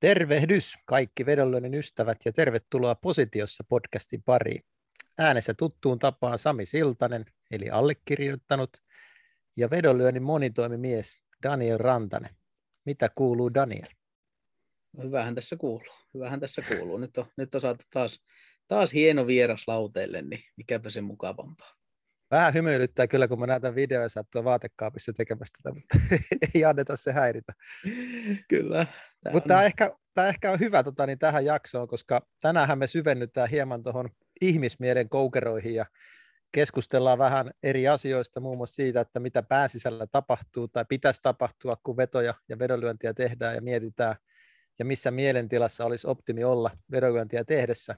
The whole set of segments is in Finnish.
Tervehdys kaikki vedonlyönnin ystävät ja tervetuloa Positiossa podcastin pariin. Äänessä tuttuun tapaan Sami Siltanen, eli allekirjoittanut, ja vedonlyönnin monitoimimies Daniel Rantanen. Mitä kuuluu Daniel? No, hyvähän tässä kuuluu. Hyvähän tässä kuuluu. Nyt on, nyt on saatu taas, taas hieno vieras lauteille, niin mikäpä se mukavampaa. Vähän hymyilyttää kyllä, kun mä näytän videoissa tuo vaatekaapissa tekemästä tätä, mutta ei anneta se häiritä. Kyllä. Mutta tämä ehkä, tämä ehkä on hyvä tota, niin tähän jaksoon, koska tänään me syvennytään hieman tuohon ihmismielen koukeroihin ja keskustellaan vähän eri asioista, muun muassa siitä, että mitä pääsisällä tapahtuu tai pitäisi tapahtua, kun vetoja ja vedonlyöntiä tehdään ja mietitään, ja missä mielentilassa olisi optimi olla vedonlyöntiä tehdessä.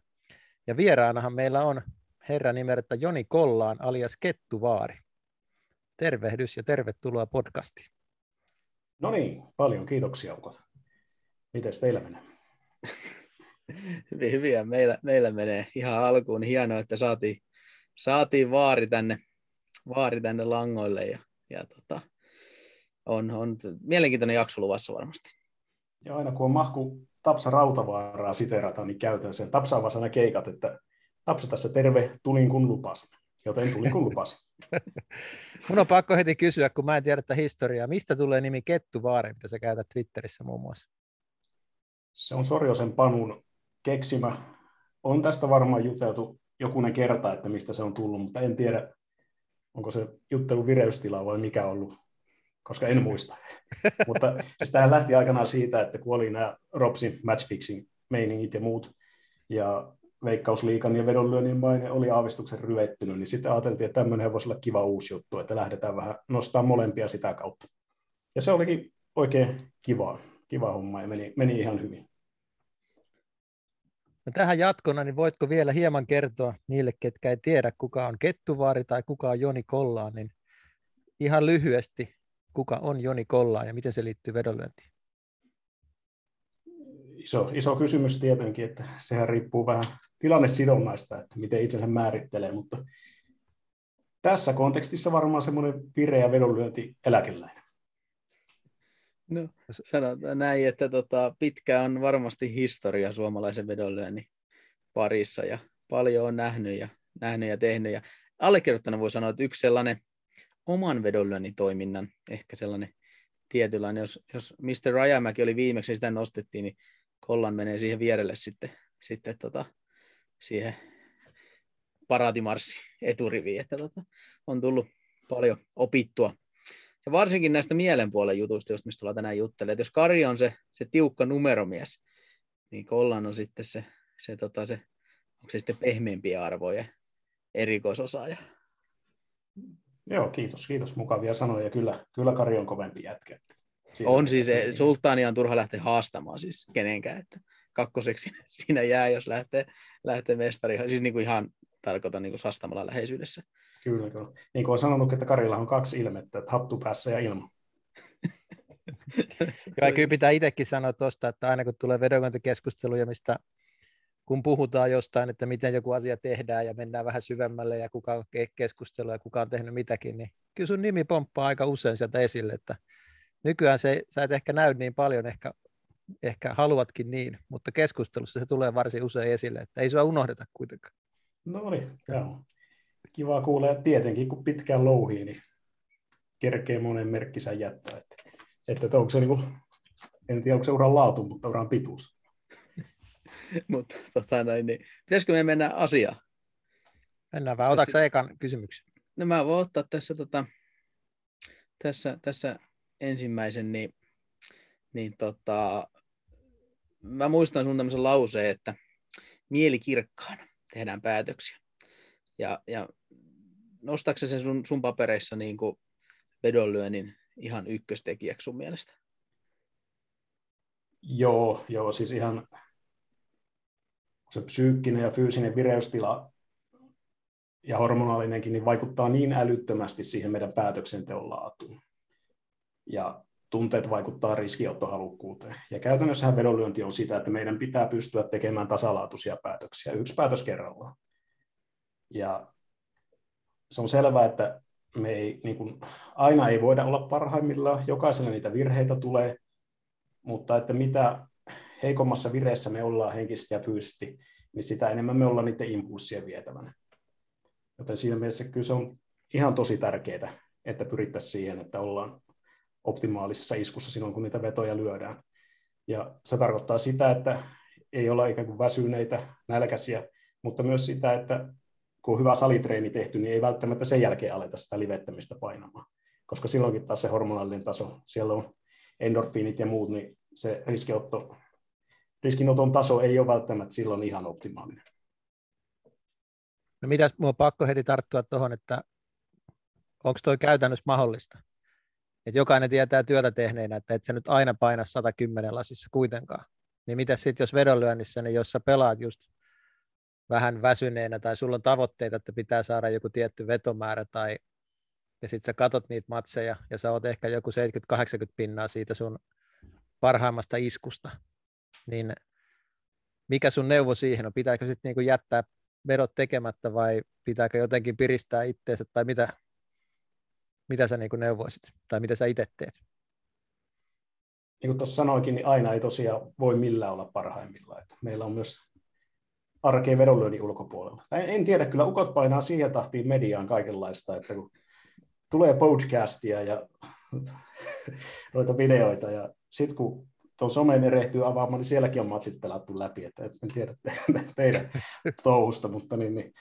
Ja vieraanahan meillä on herra nimeltä Joni Kollaan alias Kettuvaari. Tervehdys ja tervetuloa podcastiin. No niin, paljon kiitoksia ukot. Miten teillä menee? Hyvin, hyviä. Meillä, meillä menee ihan alkuun. Hienoa, että saatiin, saatiin vaari, tänne, vaari tänne langoille. Ja, ja tota, on, on mielenkiintoinen jakso luvassa varmasti. Ja aina kun on mahku Tapsa Rautavaaraa siterata, niin käytän sen. Tapsa on vaan keikat, että Tapsa tässä terve, tulin kun lupasin. Joten tulin kun lupasin. Mun on pakko heti kysyä, kun mä en tiedä tätä historiaa. Mistä tulee nimi Kettuvaari, mitä sä käytät Twitterissä muun muassa? Se on Sorjosen Panun keksimä. On tästä varmaan juteltu jokunen kerta, että mistä se on tullut, mutta en tiedä, onko se juttelu vireystila vai mikä ollut, koska en muista. mutta siis tähän lähti aikanaan siitä, että kun oli nämä Robsin matchfixing meiningit ja muut, ja Veikkausliikan ja vedonlyönnin maine oli aavistuksen ryvettynyt, niin sitten ajateltiin, että tämmöinen voisi olla kiva uusi juttu, että lähdetään vähän nostaa molempia sitä kautta. Ja se olikin oikein kiva, kiva homma ja meni, meni ihan hyvin. No tähän jatkona, niin voitko vielä hieman kertoa niille, ketkä ei tiedä, kuka on Kettuvaari tai kuka on Joni Kollaan, niin ihan lyhyesti, kuka on Joni Kollaan ja miten se liittyy vedonlyöntiin? Iso, iso kysymys tietenkin, että sehän riippuu vähän tilannesidonnaista, että miten itsensä määrittelee, mutta tässä kontekstissa varmaan semmoinen vireä vedonlyönti eläkeläinen. No, sanotaan näin, että tota, pitkä on varmasti historia suomalaisen vedonlyönnin parissa ja paljon on nähnyt ja, nähnyt ja tehnyt. Ja allekirjoittana voi sanoa, että yksi sellainen oman vedonlyönnin toiminnan, ehkä sellainen tietynlainen, jos, jos Mr. Rajamäki oli viimeksi, sitä nostettiin, niin Kollan menee siihen vierelle sitten, sitten tota, siihen paraatimarssi eturiviin, että tota, on tullut paljon opittua. Ja varsinkin näistä mielenpuolen jutuista, just mistä ollaan tänään juttelemaan. Että jos Kari on se, se tiukka numeromies, niin Kollan on sitten se, se, tota, se onko se sitten pehmeämpiä arvoja erikoisosaaja. Joo, kiitos, kiitos. Mukavia sanoja. Kyllä, kyllä Kari on kovempi jätkä. on siis, sultaania on turha lähteä haastamaan siis kenenkään, että kakkoseksi siinä jää, jos lähtee, lähtee mestari. Siis niin kuin ihan tarkoitan niin kuin Sastamalla läheisyydessä. Kyllä, kyllä. Niin kuin olen sanonut, että Karilla on kaksi ilmettä, että hattu päässä ja ilma. Kyllä, kyllä pitää itsekin sanoa tuosta, että aina kun tulee vedonlyöntikeskusteluja, mistä kun puhutaan jostain, että miten joku asia tehdään ja mennään vähän syvemmälle ja kuka on keskustelua ja kuka on tehnyt mitäkin, niin kyllä sun nimi pomppaa aika usein sieltä esille, että nykyään se, sä et ehkä näy niin paljon ehkä ehkä haluatkin niin, mutta keskustelussa se tulee varsin usein esille, että ei sua unohdeta kuitenkaan. No niin, joo. Kiva kuulla, että tietenkin kun pitkään louhii, niin kerkee monen merkkisä jättää. Että, että onko se niin kuin, en tiedä onko se uran laatu, mutta uran pituus. mutta tota näin, niin pitäisikö me mennä asiaan? Mennään vaan. Otatko sä ekan kysymyksen? No mä voin ottaa tässä, tota, tässä, tässä ensimmäisen, niin, niin tota, mä muistan sun tämmöisen lauseen, että mieli kirkkaana tehdään päätöksiä. Ja, ja nostaako sen sun, sun papereissa niin kuin vedonlyönnin ihan ykköstekijäksi sun mielestä? Joo, joo, siis ihan se psyykkinen ja fyysinen vireystila ja hormonaalinenkin niin vaikuttaa niin älyttömästi siihen meidän päätöksenteon laatuun. Ja tunteet vaikuttaa riskiottohalukkuuteen. Ja käytännössähän vedonlyönti on sitä, että meidän pitää pystyä tekemään tasalaatuisia päätöksiä, yksi päätös kerrallaan. Ja se on selvää, että me ei, niin kuin, aina ei voida olla parhaimmillaan, jokaiselle niitä virheitä tulee, mutta että mitä heikommassa vireessä me ollaan henkisesti ja fyysisesti, niin sitä enemmän me ollaan niiden impulssien vietävänä. Joten siinä mielessä kyllä se on ihan tosi tärkeää, että pyrittäisiin siihen, että ollaan optimaalisessa iskussa silloin, kun niitä vetoja lyödään. Ja se tarkoittaa sitä, että ei olla ikään kuin väsyneitä, nälkäisiä, mutta myös sitä, että kun on hyvä salitreeni tehty, niin ei välttämättä sen jälkeen aleta sitä livettämistä painamaan. Koska silloinkin taas se hormonaalinen taso, siellä on endorfiinit ja muut, niin se riskiotto, riskinoton taso ei ole välttämättä silloin ihan optimaalinen. No mitäs, minua on pakko heti tarttua tuohon, että onko toi käytännössä mahdollista? Et jokainen tietää työtä tehneenä, että et sä nyt aina paina 110 lasissa kuitenkaan. Niin mitä sitten jos vedonlyönnissä, niin jos sä pelaat just vähän väsyneenä tai sulla on tavoitteita, että pitää saada joku tietty vetomäärä tai ja sitten sä katot niitä matseja ja sä oot ehkä joku 70-80 pinnaa siitä sun parhaimmasta iskusta, niin mikä sun neuvo siihen on? Pitääkö sitten niinku jättää vedot tekemättä vai pitääkö jotenkin piristää itteensä tai mitä, mitä sä niinku neuvoisit tai mitä sä itse teet? Niin kuin tuossa sanoinkin, niin aina ei tosiaan voi millään olla parhaimmillaan. Että meillä on myös arkeen vedonlyönnin ulkopuolella. En tiedä, kyllä ukot painaa siihen tahtiin mediaan kaikenlaista, että kun tulee podcastia ja noita videoita, ja sitten kun tuon somen erehtyy avaamaan, niin sielläkin on matsit pelattu läpi, että en tiedä te, teidän touhusta, mutta niin, niin.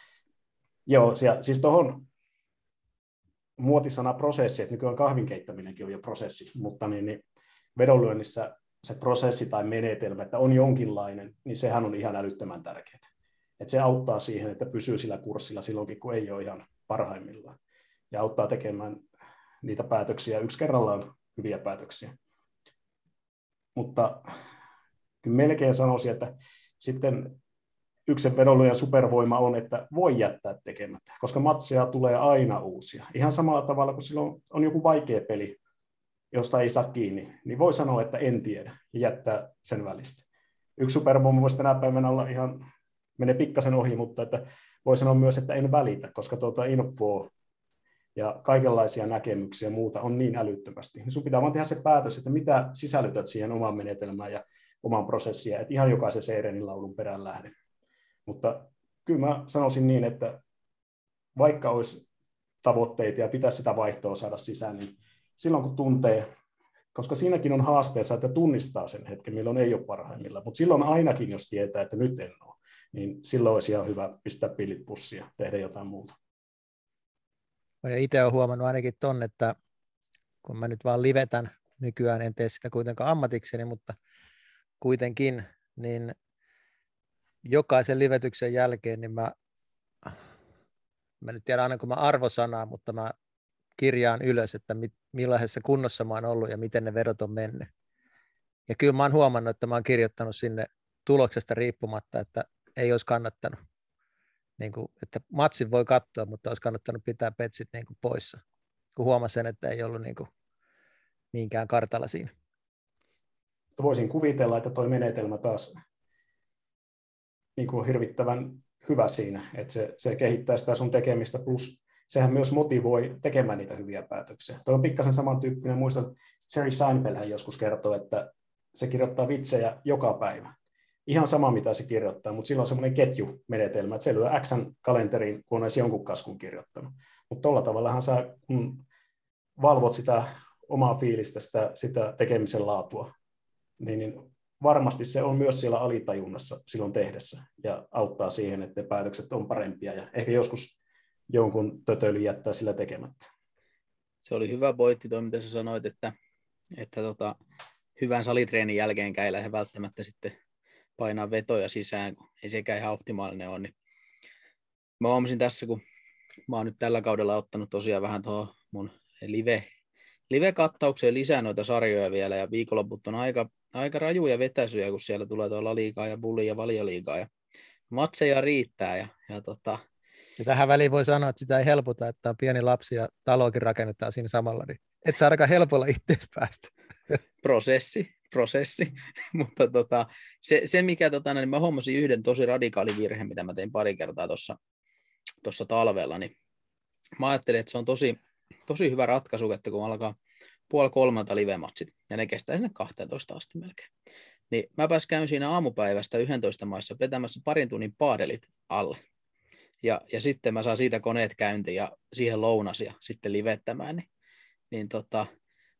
Joo, siis tuohon muotisana prosessi, että nykyään kahvin keittäminenkin on jo prosessi, mutta niin, niin vedonlyönnissä se prosessi tai menetelmä, että on jonkinlainen, niin sehän on ihan älyttömän tärkeää. Että se auttaa siihen, että pysyy sillä kurssilla silloinkin, kun ei ole ihan parhaimmillaan. Ja auttaa tekemään niitä päätöksiä yksi kerrallaan hyviä päätöksiä. Mutta kyllä melkein sanoisin, että sitten yksi vedonlyöjän supervoima on, että voi jättää tekemättä, koska matseja tulee aina uusia. Ihan samalla tavalla kuin silloin on joku vaikea peli, josta ei saa kiinni, niin voi sanoa, että en tiedä ja jättää sen välistä. Yksi supervoima voisi tänä päivänä olla ihan, menee pikkasen ohi, mutta että voi sanoa myös, että en välitä, koska tuota infoa ja kaikenlaisia näkemyksiä ja muuta on niin älyttömästi. Niin sun pitää vaan tehdä se päätös, että mitä sisällytät siihen omaan menetelmään ja omaan prosessiin, että ihan jokaisen Seirenin laulun perään lähde. Mutta kyllä mä sanoisin niin, että vaikka olisi tavoitteita ja pitäisi sitä vaihtoa saada sisään, niin silloin kun tuntee, koska siinäkin on haasteensa, että tunnistaa sen hetken, milloin ei ole parhaimmillaan, mutta silloin ainakin, jos tietää, että nyt en ole, niin silloin olisi ihan hyvä pistää pillit pussia tehdä jotain muuta. Itse olen huomannut ainakin ton, että kun mä nyt vaan livetän, nykyään en tee sitä kuitenkaan ammatikseni, mutta kuitenkin, niin jokaisen livetyksen jälkeen, niin mä, mä nyt tiedän aina kun mä arvosanaa, mutta mä kirjaan ylös, että mit, millaisessa kunnossa mä oon ollut ja miten ne vedot on mennyt. Ja kyllä mä oon huomannut, että mä oon kirjoittanut sinne tuloksesta riippumatta, että ei olisi kannattanut. Niin kuin, että matsin voi katsoa, mutta olisi kannattanut pitää petsit niin kuin poissa, kun huomasin, että ei ollut niin kuin niinkään kartalla siinä. Voisin kuvitella, että tuo menetelmä taas niin kuin hirvittävän hyvä siinä, että se, se kehittää sitä sun tekemistä, plus sehän myös motivoi tekemään niitä hyviä päätöksiä. Tuo on pikkasen samantyyppinen, muistan, Jerry Seinfeld hän joskus kertoo, että se kirjoittaa vitsejä joka päivä. Ihan sama, mitä se kirjoittaa, mutta sillä on semmoinen ketjumenetelmä, että se lyö X kalenteriin, kun on edes jonkun kaskun kirjoittanut. Mutta tuolla tavallahan sä, kun valvot sitä omaa fiilistä, sitä, sitä tekemisen laatua, niin, niin varmasti se on myös siellä alitajunnassa silloin tehdessä ja auttaa siihen, että päätökset on parempia ja ehkä joskus jonkun tötöily jättää sillä tekemättä. Se oli hyvä pointti tuo, mitä sä sanoit, että, että tota, hyvän salitreenin jälkeen ei lähde välttämättä sitten painaa vetoja sisään, kun ei sekään ihan optimaalinen ole. Niin mä huomasin tässä, kun mä oon nyt tällä kaudella ottanut tosiaan vähän tuohon mun live, live-kattaukseen lisää noita sarjoja vielä, ja viikonloput on aika, aika rajuja vetäisyjä, kun siellä tulee tuolla liikaa ja bulli ja valioliigaa, ja matseja riittää, ja, ja tota, ja tähän väliin voi sanoa, että sitä ei helpota, että on pieni lapsi ja talokin rakennetaan siinä samalla, niin et saa ainakaan helpolla itseäsi päästä. Prosessi, prosessi. Mutta tota, se, se, mikä, tota, niin mä huomasin yhden tosi radikaali virhe, mitä mä tein pari kertaa tuossa talvella, niin mä ajattelin, että se on tosi, tosi hyvä ratkaisu, että kun alkaa puoli kolmelta live-matsit, ja ne kestää sinne 12 asti melkein. niin mä pääs käyn siinä aamupäivästä 11 maissa vetämässä parin tunnin paadelit alle. Ja, ja sitten mä saan siitä koneet käyntiin ja siihen lounasia sitten livettämään. Niin, niin tota,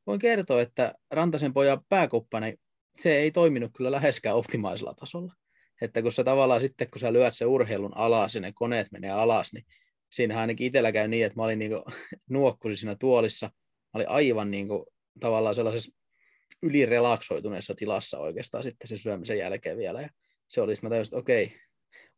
voin kertoa, että Rantasen pojan pääkuppani, se ei toiminut kyllä läheskään optimaisella tasolla. Että kun sä tavallaan sitten, kun sä lyöt se urheilun alas ja ne koneet menee alas, niin siinähän ainakin itsellä käy niin, että mä olin niin nuokkusi siinä tuolissa. Mä olin aivan niin kuin, tavallaan sellaisessa ylirelaksoituneessa tilassa oikeastaan sitten sen syömisen jälkeen vielä. Ja se oli, mä että okei,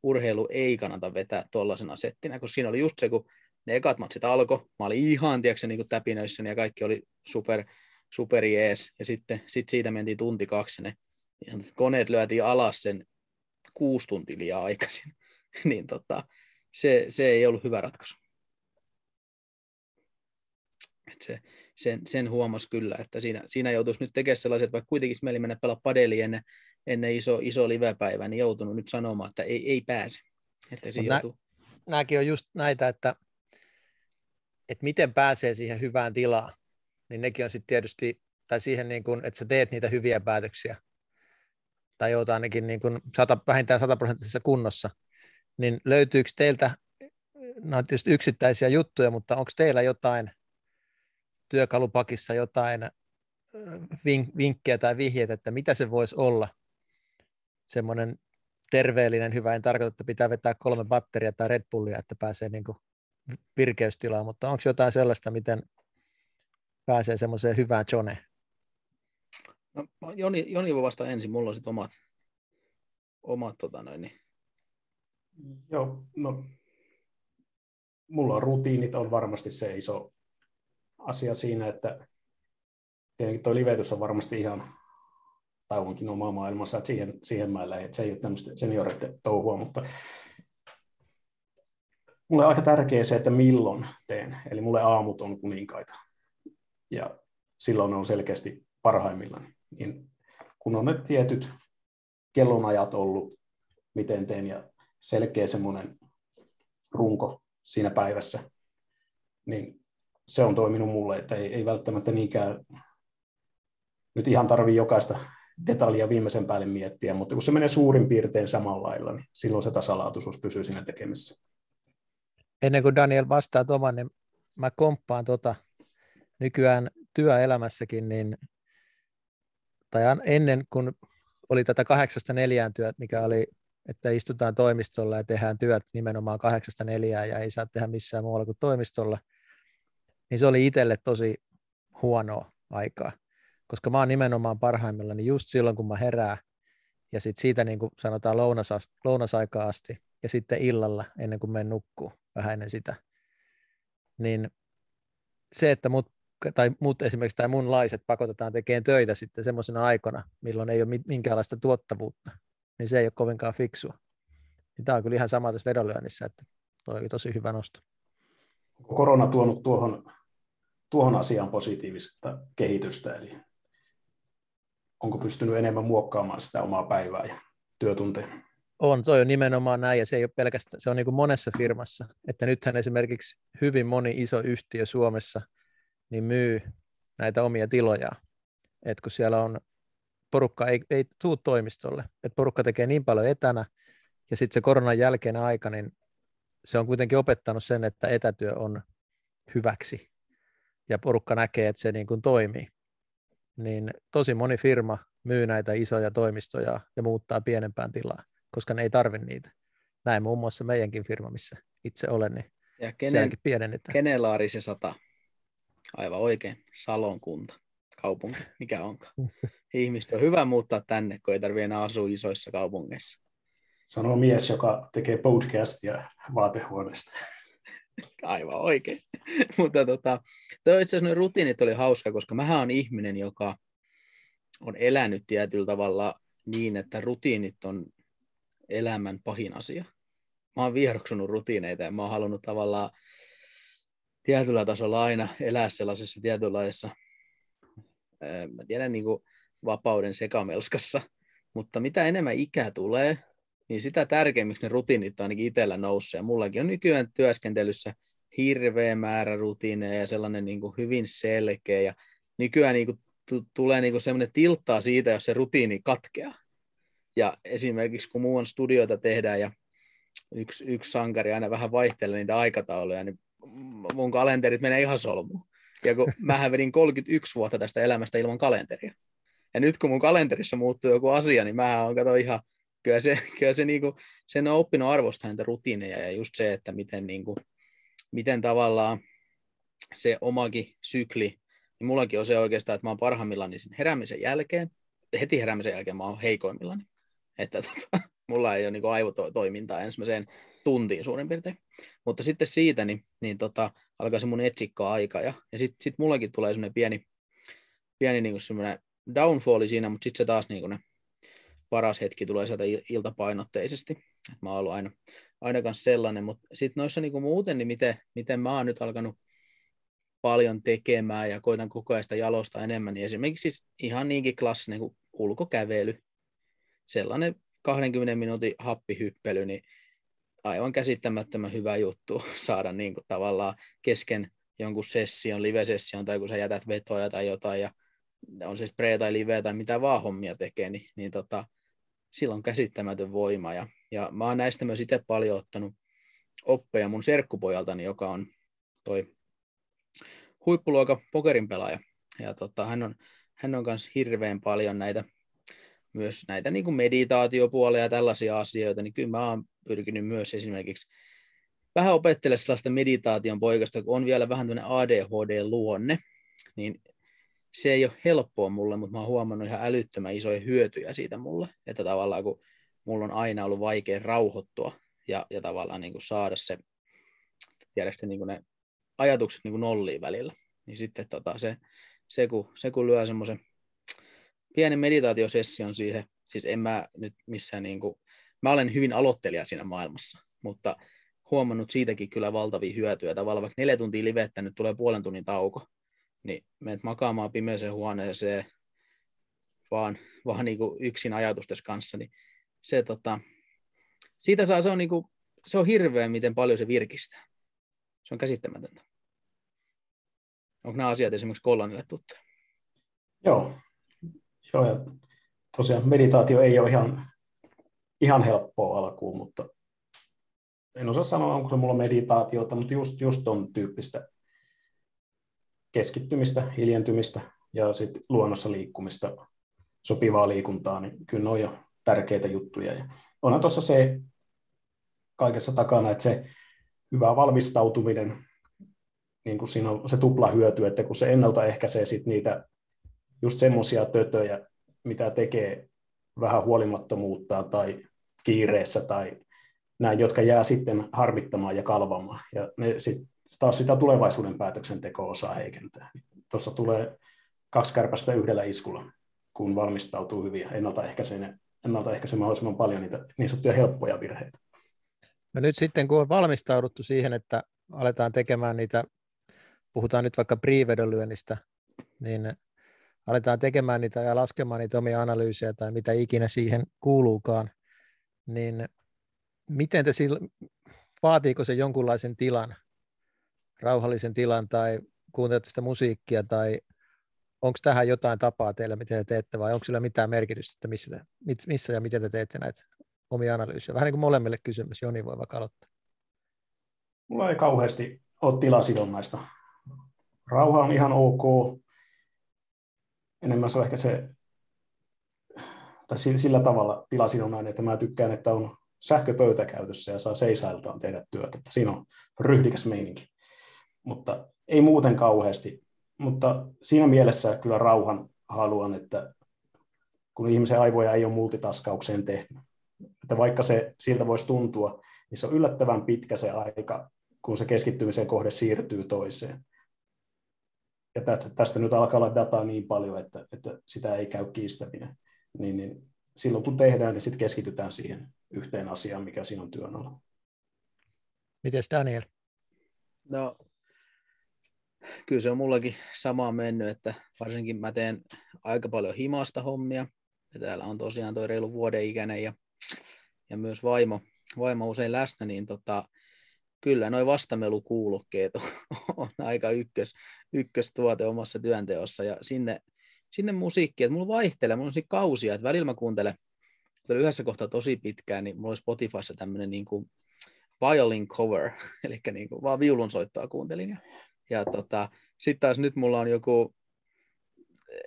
urheilu ei kannata vetää tuollaisena settinä, kun siinä oli just se, kun ne ekat matsit alkoi, mä olin ihan, tiedätkö, niin täpinöissä ja kaikki oli super, super jees, ja sitten sit siitä mentiin tunti kaksi, ne koneet lyötiin alas sen kuusi tuntia liian aikaisin, niin tota, se, se ei ollut hyvä ratkaisu. Et se, sen, sen huomasi kyllä, että siinä, siinä joutuisi nyt tekemään sellaiset, vaikka kuitenkin meillä mennä pelaa padeli ennen, ennen iso, iso livepäivää, niin joutunut nyt sanomaan, että ei, ei pääse. Että se joutuu... Nämäkin on just näitä, että, että miten pääsee siihen hyvään tilaan, niin nekin on sitten tietysti, tai siihen, niin kun, että sä teet niitä hyviä päätöksiä, tai joutuu ainakin niin kun sata, vähintään sataprosenttisessa kunnossa, niin löytyykö teiltä, nämä on tietysti yksittäisiä juttuja, mutta onko teillä jotain työkalupakissa jotain vinkkejä tai vihjeitä, että mitä se voisi olla, semmoinen terveellinen hyvä, en tarkoita, että pitää vetää kolme batteria tai Red Bullia, että pääsee niin kuin virkeystilaan, mutta onko jotain sellaista, miten pääsee semmoiseen hyvään Johne? No, Joni, Joni voi vasta ensin, mulla on sitten omat, omat tota noin, niin. Joo, no mulla on rutiinit on varmasti se iso asia siinä, että tietenkin tuo livetys on varmasti ihan tai onkin oma maailmansa, että siihen, siihen mä lähdin, että se ei ole tämmöistä senioreiden touhua, mutta mulle on aika tärkeää se, että milloin teen, eli mulle aamut on kuninkaita, ja silloin on selkeästi parhaimmillaan. Niin kun on ne tietyt kellonajat ollut, miten teen, ja selkeä semmoinen runko siinä päivässä, niin se on toiminut mulle, että ei, ei välttämättä niinkään nyt ihan tarvii jokaista detaljia viimeisen päälle miettiä, mutta kun se menee suurin piirtein samalla lailla, niin silloin se tasalaatuisuus pysyy siinä tekemisessä. Ennen kuin Daniel vastaa Toman, niin mä komppaan tota nykyään työelämässäkin, niin, tai ennen kuin oli tätä kahdeksasta neljään työt, mikä oli, että istutaan toimistolla ja tehdään työt nimenomaan kahdeksasta neljään ja ei saa tehdä missään muualla kuin toimistolla, niin se oli itselle tosi huonoa aikaa koska mä oon nimenomaan parhaimmillani just silloin, kun mä herään, ja sitten siitä niin kuin sanotaan lounasas, lounasaikaa asti, ja sitten illalla ennen kuin menen nukkuu, vähän ennen sitä. Niin se, että mut, tai mut esimerkiksi tai munlaiset pakotetaan tekemään töitä sitten semmoisena aikana, milloin ei ole minkäänlaista tuottavuutta, niin se ei ole kovinkaan fiksua. Niin tämä on kyllä ihan sama tässä vedonlyönnissä, että toi oli tosi hyvä nosto. Korona tuonut tuohon, tuohon asiaan positiivista kehitystä, eli onko pystynyt enemmän muokkaamaan sitä omaa päivää ja työtunteja? On, toi on nimenomaan näin, ja se ei ole pelkästään, se on niin kuin monessa firmassa, että nythän esimerkiksi hyvin moni iso yhtiö Suomessa niin myy näitä omia tiloja, että kun siellä on porukka ei, ei tuu toimistolle, että porukka tekee niin paljon etänä, ja sitten se koronan jälkeinen aika, niin se on kuitenkin opettanut sen, että etätyö on hyväksi, ja porukka näkee, että se niin kuin toimii niin tosi moni firma myy näitä isoja toimistoja ja muuttaa pienempään tilaan, koska ne ei tarvi niitä. Näin muun muassa meidänkin firma, missä itse olen, niin ja kenen, pienennetään. Kenelaari se sata? Aivan oikein. Salon kunta, kaupunki, mikä onkaan. Ihmiset on hyvä muuttaa tänne, kun ei tarvitse enää asua isoissa kaupungeissa. Sanoo mies, joka tekee podcastia vaatehuoneesta. Aivan oikein. Mutta tota, toi itse asiassa rutiinit oli hauska, koska mähän on ihminen, joka on elänyt tietyllä tavalla niin, että rutiinit on elämän pahin asia. Mä oon vieroksunut rutiineita ja mä oon halunnut tavallaan tietyllä tasolla aina elää sellaisessa tietynlaisessa, mä tiedän, niin kuin vapauden sekamelskassa, mutta mitä enemmän ikä tulee, niin sitä tärkeimmiksi ne rutiinit on ainakin itsellä noussut. Ja mullakin on nykyään työskentelyssä hirveä määrä rutiineja ja sellainen niin kuin hyvin selkeä. Ja nykyään niin kuin t- tulee niin kuin sellainen tilttaa siitä, jos se rutiini katkeaa. Ja esimerkiksi kun muun studioita tehdään ja yksi, yksi sankari aina vähän vaihtelee niitä aikatauluja, niin mun kalenterit menee ihan solmuun. Ja kun mä vedin 31 vuotta tästä elämästä ilman kalenteria. Ja nyt kun mun kalenterissa muuttuu joku asia, niin mä oon kato ihan, kyllä se, kyllä se niinku, sen on oppinut arvostaa niitä rutiineja ja just se, että miten, niinku, miten tavallaan se omakin sykli, niin mullakin on se oikeastaan, että mä oon parhaimmillani sen heräämisen jälkeen, heti heräämisen jälkeen mä oon heikoimmillani. Että tota, mulla ei ole niin aivotoimintaa ensimmäiseen tuntiin suurin piirtein. Mutta sitten siitä niin, niin tota, alkaa se mun etsikkoaika ja, ja sitten sit mullakin tulee semmoinen pieni, pieni niin semmoinen downfalli siinä, mutta sitten se taas niin ne paras hetki tulee sieltä iltapainotteisesti. Mä oon ollut aina, aina kanssa sellainen, mutta sitten noissa niin muuten, niin miten, miten mä oon nyt alkanut paljon tekemään ja koitan koko ajan sitä jalosta enemmän, niin esimerkiksi siis ihan niinkin klassinen kuin ulkokävely, sellainen 20 minuutin happihyppely, niin aivan käsittämättömän hyvä juttu saada niin kuin tavallaan kesken jonkun session, live-session, tai kun sä jätät vetoja tai jotain, ja on se spray tai live tai mitä vaan hommia tekee, niin, niin tota, sillä on käsittämätön voima. Ja, ja mä oon näistä myös itse paljon ottanut oppeja mun serkkupojaltani, joka on toi huippuluokan pokerin pelaaja. Ja tota, hän on, hän on myös hirveän paljon näitä myös näitä niin kuin meditaatiopuolia ja tällaisia asioita, niin kyllä mä oon pyrkinyt myös esimerkiksi vähän opettelemaan sellaista meditaation poikasta, kun on vielä vähän tämmöinen ADHD-luonne, niin se ei ole helppoa mulle, mutta mä oon huomannut ihan älyttömän isoja hyötyjä siitä mulle, että tavallaan kun mulla on aina ollut vaikea rauhoittua ja, ja tavallaan niin kuin saada se, tiedätkö, niin kuin ne ajatukset niin kuin nolliin välillä, niin sitten tota, se, se, kun, se kun lyö semmoisen pieni meditaatiosession siihen, siis en mä nyt missään niin kuin, mä olen hyvin aloittelija siinä maailmassa, mutta huomannut siitäkin kyllä valtavia hyötyjä. Tavallaan vaikka neljä tuntia livettä, nyt tulee puolen tunnin tauko, niin menet makaamaan pimeeseen huoneeseen vaan, vaan niin kuin yksin ajatustes kanssa, niin se, tota, siitä saa, se on, niin kuin, se on hirveä, miten paljon se virkistää. Se on käsittämätöntä. Onko nämä asiat esimerkiksi Kollanille tuttuja? Joo, Joo, ja tosiaan meditaatio ei ole ihan, ihan helppoa alkuun, mutta en osaa sanoa, onko se mulla meditaatiota, mutta just, just on tyyppistä keskittymistä, hiljentymistä ja sitten luonnossa liikkumista, sopivaa liikuntaa, niin kyllä ne on jo tärkeitä juttuja. Ja onhan tuossa se kaikessa takana, että se hyvä valmistautuminen, niin kuin siinä on se tupla hyöty, että kun se ennaltaehkäisee sit niitä just semmoisia tötöjä, mitä tekee vähän huolimattomuutta tai kiireessä tai näin, jotka jää sitten harmittamaan ja kalvamaan. Ja ne sit, taas sitä tulevaisuuden päätöksentekoa osaa heikentää. Tuossa tulee kaksi kärpästä yhdellä iskulla, kun valmistautuu hyvin ja ennaltaehkäisee, ennaltaehkäisee mahdollisimman paljon niitä niin sanottuja helppoja virheitä. No nyt sitten, kun on valmistauduttu siihen, että aletaan tekemään niitä, puhutaan nyt vaikka priivedonlyönnistä, niin aletaan tekemään niitä ja laskemaan niitä omia analyysejä tai mitä ikinä siihen kuuluukaan, niin miten te sillä, vaatiiko se jonkunlaisen tilan, rauhallisen tilan tai kuuntelette sitä musiikkia tai onko tähän jotain tapaa teillä, miten te teette vai onko sillä mitään merkitystä, että missä, missä ja miten te teette näitä omia analyysejä? Vähän niin kuin molemmille kysymys, Joni voi vaikka aloittaa. Mulla ei kauheasti ole tilasidonnaista. Rauha on ihan ok, enemmän se on ehkä se, tai sillä tavalla tilasidonnainen, että mä tykkään, että on sähköpöytä käytössä ja saa seisailtaan tehdä työtä. Että siinä on ryhdikäs meininki. Mutta ei muuten kauheasti. Mutta siinä mielessä kyllä rauhan haluan, että kun ihmisen aivoja ei ole multitaskaukseen tehty. Että vaikka se siltä voisi tuntua, niin se on yllättävän pitkä se aika, kun se keskittymisen kohde siirtyy toiseen ja tästä, nyt alkaa olla dataa niin paljon, että, että sitä ei käy kiistäminen, niin, niin silloin kun tehdään, niin sitten keskitytään siihen yhteen asiaan, mikä siinä on työn alla. Mites Daniel? No, kyllä se on mullakin sama mennyt, että varsinkin mä teen aika paljon himasta hommia, ja täällä on tosiaan toi reilu vuoden ikäinen ja, ja myös vaimo, vaimo usein läsnä, niin tota, kyllä noin vastamelukuulokkeet on, on aika ykkös, ykköstuote omassa työnteossa ja sinne, sinne musiikki, että mulla vaihtelee, mulla on kausia, että välillä mä kuuntelen kuuntelin yhdessä kohtaa tosi pitkään, niin mulla oli Spotifyssa tämmöinen niin kuin violin cover, eli niin kuin vaan viulunsoittoa kuuntelin. Ja, ja tota, sitten taas nyt mulla on joku,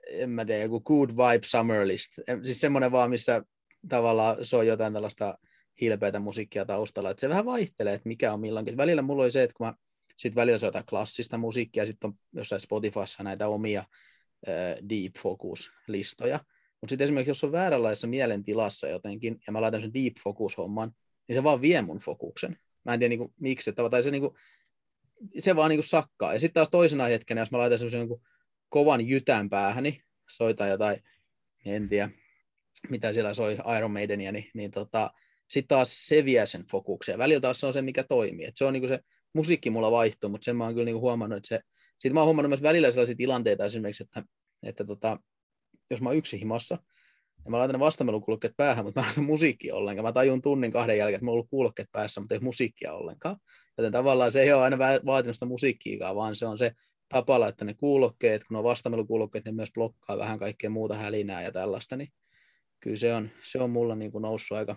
en mä tiedä, joku Good Vibe Summer List, siis semmoinen vaan, missä tavallaan soi jotain tällaista hilpeätä musiikkia taustalla, että se vähän vaihtelee, että mikä on milloinkin. Välillä mulla oli se, että kun mä sitten välillä se jotain klassista musiikkia, sitten on jossain Spotifyssa näitä omia äh, deep focus-listoja, mutta sitten esimerkiksi, jos on vääränlaisessa mielentilassa jotenkin, ja mä laitan sen deep focus-homman, niin se vaan vie mun fokuksen. Mä en tiedä niin kuin, miksi, että, tai se, niin kuin, se vaan niin kuin sakkaa. Ja sitten taas toisena hetkenä, jos mä laitan semmoisen niin kovan jytän päähäni, soitan jotain, en tiedä, mitä siellä soi Iron Maidenia, niin, niin tota, sitten taas se vie sen fokuksen. Välillä taas se on se, mikä toimii. Et se on niin kuin se musiikki mulla vaihtuu, mutta sen mä oon kyllä niin kuin huomannut, että se, sitten mä oon huomannut myös välillä sellaisia tilanteita esimerkiksi, että, että tota, jos mä oon yksi himassa, ja mä laitan ne vastamelukulokkeet päähän, mutta mä laitan musiikkia ollenkaan. Mä tajun tunnin kahden jälkeen, että mulla on ollut kuulokkeet päässä, mutta ei musiikkia ollenkaan. Joten tavallaan se ei ole aina vaatinut sitä musiikkiikaan, vaan se on se tapa laittaa ne kuulokkeet, kun on vastamelukulokkeet, ne myös blokkaa vähän kaikkea muuta hälinää ja tällaista, niin kyllä se on, se on mulla niin kuin noussut aika,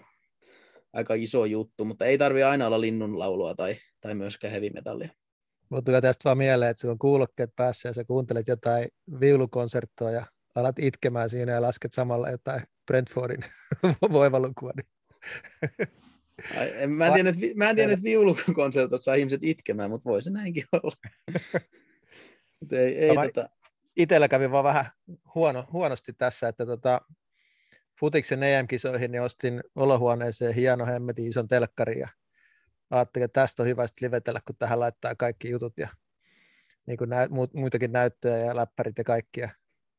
aika iso juttu, mutta ei tarvi aina olla linnunlaulua tai, tai myöskään heavy metallia. Mutta tästä vaan mieleen, että sulla on kuulokkeet päässä ja sä kuuntelet jotain viulukonserttoa ja alat itkemään siinä ja lasket samalla jotain Brentfordin voivalukua. Niin. Ai, en, mä en tiedä, että, mä en tiedä, että viulukonsertot saa ihmiset itkemään, mutta voi se näinkin olla. ei, ei, tota... Itellä kävi vaan vähän huono, huonosti tässä, että tota, Futiksen EM-kisoihin niin ostin olohuoneeseen hieno hemmetin ison telkkarin ja ajattelin, että tästä on hyvä livetellä, kun tähän laittaa kaikki jutut ja niin kuin nä- muitakin näyttöjä ja läppärit ja kaikkia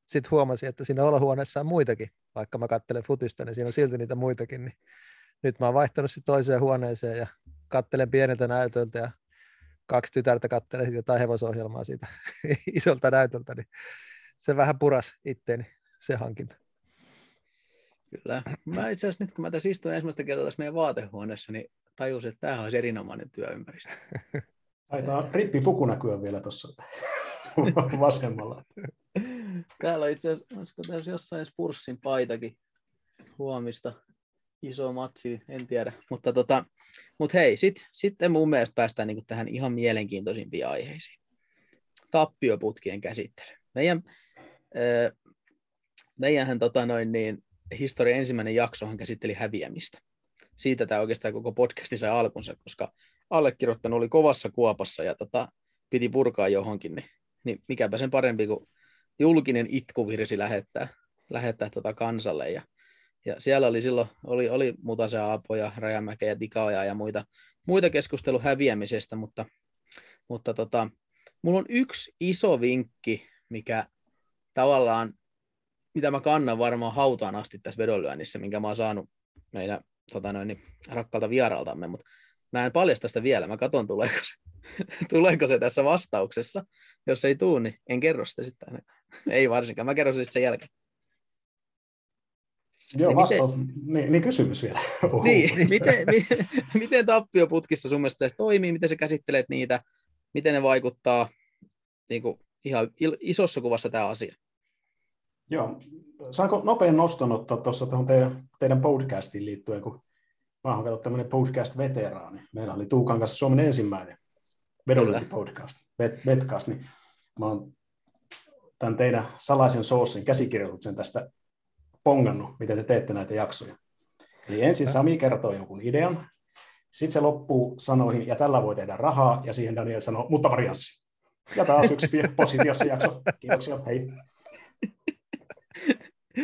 sitten huomasin, että siinä olohuoneessa on muitakin, vaikka mä katselen futista, niin siinä on silti niitä muitakin, niin nyt mä oon vaihtanut sitten toiseen huoneeseen ja kattelen pieneltä näytöltä ja kaksi tytärtä kattelee jotain hevosohjelmaa siitä isolta näytöltä, niin se vähän puras itteeni se hankinta. Kyllä. Mä itse asiassa nyt, kun mä tässä istun ensimmäistä kertaa tässä meidän vaatehuoneessa, niin tajusin, että tämä olisi erinomainen työympäristö. Taitaa rippipuku näkyä vielä tuossa vasemmalla. Täällä on itse asiassa, olisiko tässä jossain Spurssin paitakin huomista. Iso matsi, en tiedä. Mutta, tota, mutta hei, sitten sit mun mielestä päästään niinku tähän ihan mielenkiintoisimpiin aiheisiin. Tappioputkien käsittely. Meidän, äh, meidänhän tota noin, niin, historian ensimmäinen jaksohan käsitteli häviämistä. Siitä tämä oikeastaan koko podcasti sai alkunsa, koska allekirjoittanut oli kovassa kuopassa ja tota, piti purkaa johonkin, niin, niin mikäpä sen parempi kuin julkinen itkuvirsi lähettää, lähettää tota kansalle. Ja, ja siellä oli silloin, oli, oli Mutasen Rajamäke ja Tikaoja ja muita, muita keskustelu häviämisestä, mutta, mutta tota, mulla on yksi iso vinkki, mikä tavallaan, mitä mä kannan varmaan hautaan asti tässä vedonlyönnissä, minkä mä oon saanut meidän tota noin, niin, rakkaalta vieraltamme, mutta mä en paljasta sitä vielä, mä katson tuleeko se, tuleeko se tässä vastauksessa. Jos ei tule, niin en kerro sitä sitten ainakaan. Ei varsinkaan, mä kerron sitten sen jälkeen. Joo, niin vastaus, miten, niin, niin kysymys vielä. Oho, niin, miten, miten, miten tappioputkissa sun mielestä toimii, miten sä käsittelet niitä, miten ne vaikuttaa niin kuin ihan isossa kuvassa tämä asia? Joo, saanko nopean noston ottaa tuossa tuohon teidän, teidän podcastiin liittyen, kun mä oon tämmöinen podcast-veteraani. Meillä oli Tuukan kanssa Suomen ensimmäinen vedonlyöntipodcast, Vetcast, niin mä oon tämän teidän salaisen soossin käsikirjoituksen tästä pongannut, miten te teette näitä jaksoja. Eli ensin Sami kertoo jonkun idean, sitten se loppuu sanoihin, ja tällä voi tehdä rahaa, ja siihen Daniel sanoo, mutta varianssi. Ja taas yksi positiossa jakso. Kiitoksia, hei.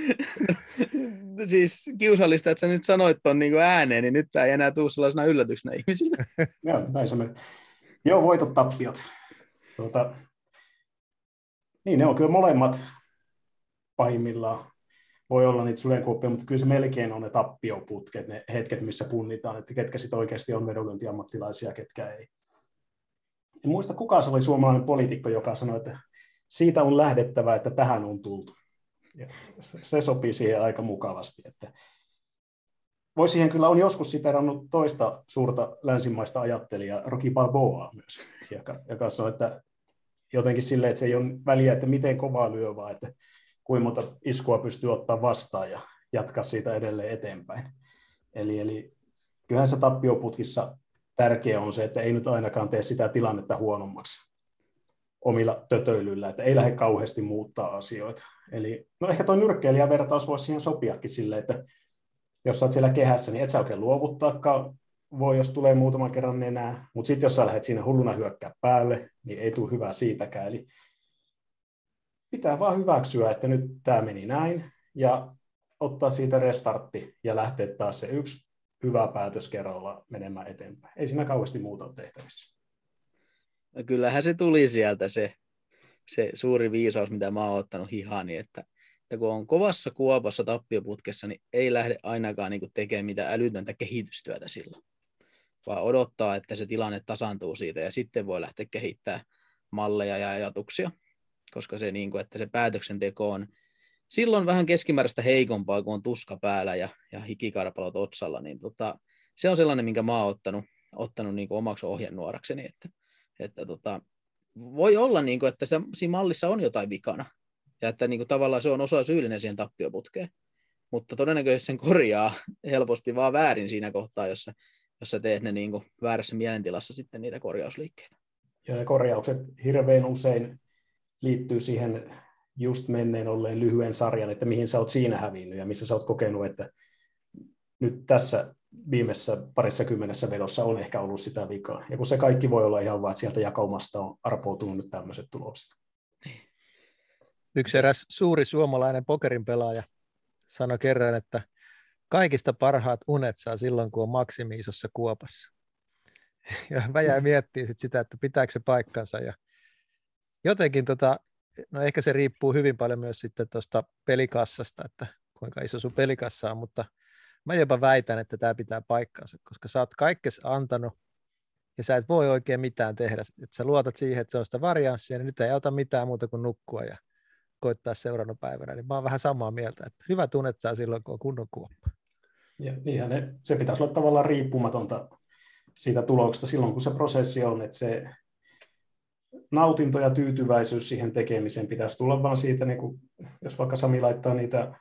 siis kiusallista, että sä nyt sanoit ton niin ääneen, niin nyt tämä ei enää tule sellaisena yllätyksenä ihmisille. Joo, näin se. Joo, voitot, tappiot. Tuota, niin, ne on kyllä molemmat pahimmillaan. Voi olla niitä sudenkuoppia, mutta kyllä se melkein on ne tappioputket, ne hetket, missä punnitaan, että ketkä sitten oikeasti on vedonlyöntiammattilaisia, ketkä ei. En muista, kuka se oli suomalainen poliitikko, joka sanoi, että siitä on lähdettävä, että tähän on tultu. Ja se sopii siihen aika mukavasti. Että voi siihen kyllä on joskus siterannut toista suurta länsimaista ajattelijaa, Rocky Balboa myös, joka, joka sanoi, että jotenkin silleen, että se ei ole väliä, että miten kovaa lyö, vaan että kuinka monta iskua pystyy ottaa vastaan ja, jatkaa siitä edelleen eteenpäin. Eli, eli kyllähän se tappioputkissa tärkeä on se, että ei nyt ainakaan tee sitä tilannetta huonommaksi omilla tötöilyillä, että ei lähde kauheasti muuttaa asioita. Eli no ehkä tuo vertaus voisi siihen sopiakin sille, että jos sä oot siellä kehässä, niin et sä oikein luovuttaakaan voi, jos tulee muutaman kerran enää, mutta sitten jos sä lähdet siinä hulluna hyökkää päälle, niin ei tule hyvää siitäkään. Eli pitää vaan hyväksyä, että nyt tämä meni näin, ja ottaa siitä restartti ja lähteä taas se yksi hyvä päätös kerralla menemään eteenpäin. Ei siinä kauheasti muuta ole tehtävissä. No kyllähän se tuli sieltä se, se suuri viisaus, mitä mä oon ottanut hihani, että, että kun on kovassa kuopassa tappioputkessa, niin ei lähde ainakaan niin tekemään mitään älytöntä kehitystyötä silloin, vaan odottaa, että se tilanne tasantuu siitä ja sitten voi lähteä kehittämään malleja ja ajatuksia, koska se, niin kuin, että se päätöksenteko on silloin vähän keskimääräistä heikompaa, kun on tuska päällä ja, ja hikikarpalot otsalla, niin tota, se on sellainen, minkä mä oon ottanut, ottanut niin omaksi ohjenuorakseni, että, että tota, voi olla, niin kuin, että se, siinä mallissa on jotain vikana, ja että niin kuin, tavallaan se on osa syyllinen siihen tappioputkeen, mutta todennäköisesti sen korjaa helposti vaan väärin siinä kohtaa, jossa, jossa teet ne niin kuin, väärässä mielentilassa sitten niitä korjausliikkeitä. Ja ne korjaukset hirveän usein liittyy siihen just menneen olleen lyhyen sarjan, että mihin sä oot siinä hävinnyt ja missä sä oot kokenut, että nyt tässä viimeisessä parissa kymmenessä vedossa on ehkä ollut sitä vikaa. Ja kun se kaikki voi olla ihan vaan, että sieltä jakaumasta on arpoutunut nyt tämmöiset tulokset. Yksi eräs suuri suomalainen pokerin pelaaja sanoi kerran, että kaikista parhaat unet saa silloin, kun on maksimi isossa kuopassa. Ja mä jäin miettimään sit sitä, että pitääkö se paikkansa. Ja jotenkin tota, no ehkä se riippuu hyvin paljon myös sitten tuosta pelikassasta, että kuinka iso sun pelikassa on, mutta mä jopa väitän, että tämä pitää paikkansa, koska sä oot kaikkes antanut ja sä et voi oikein mitään tehdä. Että sä luotat siihen, että se on sitä varianssia, niin nyt ei auta mitään muuta kuin nukkua ja koittaa seuraavana päivänä. Niin mä oon vähän samaa mieltä, että hyvä tunnet saa silloin, kun on kunnon kuoppa. Ja niinhän ne, se pitäisi olla tavallaan riippumatonta siitä tuloksesta silloin, kun se prosessi on, että se nautinto ja tyytyväisyys siihen tekemiseen pitäisi tulla vaan siitä, niin kuin, jos vaikka Sami laittaa niitä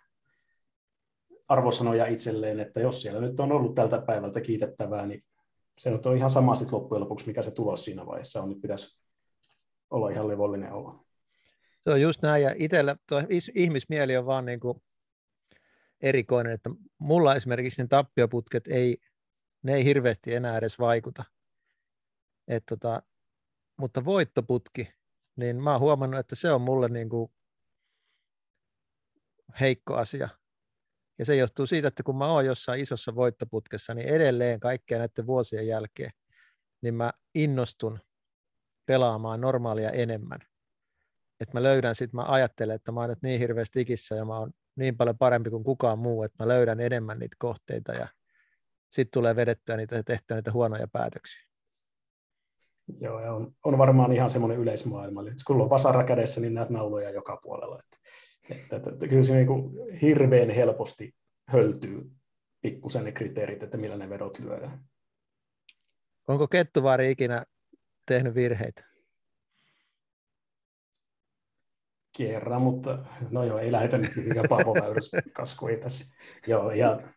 arvosanoja itselleen, että jos siellä nyt on ollut tältä päivältä kiitettävää, niin se nyt on ihan sama sitten loppujen lopuksi, mikä se tulos siinä vaiheessa on, nyt pitäisi olla ihan levollinen olo. Se on just näin, ja itsellä tuo ihmismieli on vaan niin kuin erikoinen, että mulla esimerkiksi ne tappioputket ei, ne ei hirveästi enää edes vaikuta. Et tota, mutta voittoputki, niin mä oon huomannut, että se on mulle niin kuin heikko asia. Ja se johtuu siitä, että kun mä oon jossain isossa voittoputkessa, niin edelleen kaikkea näiden vuosien jälkeen, niin mä innostun pelaamaan normaalia enemmän. Että mä löydän sitten, mä ajattelen, että mä oon nyt niin hirveästi ikissä ja mä oon niin paljon parempi kuin kukaan muu, että mä löydän enemmän niitä kohteita ja sitten tulee vedettyä niitä ja tehtyä niitä huonoja päätöksiä. Joo, ja on, on varmaan ihan semmoinen yleismaailma. Eli kun on vasara kädessä, niin näet nauloja joka puolella. Että, että, että, että kyllä se niin kuin hirveän helposti höltyy pikkusen ne kriteerit, että millä ne vedot lyödään. Onko Kettuvaari ikinä tehnyt virheitä? Kerran, mutta no joo, ei lähdetä nyt mihinkään pavoväyryskaskuihin tässä. Joo, ihan,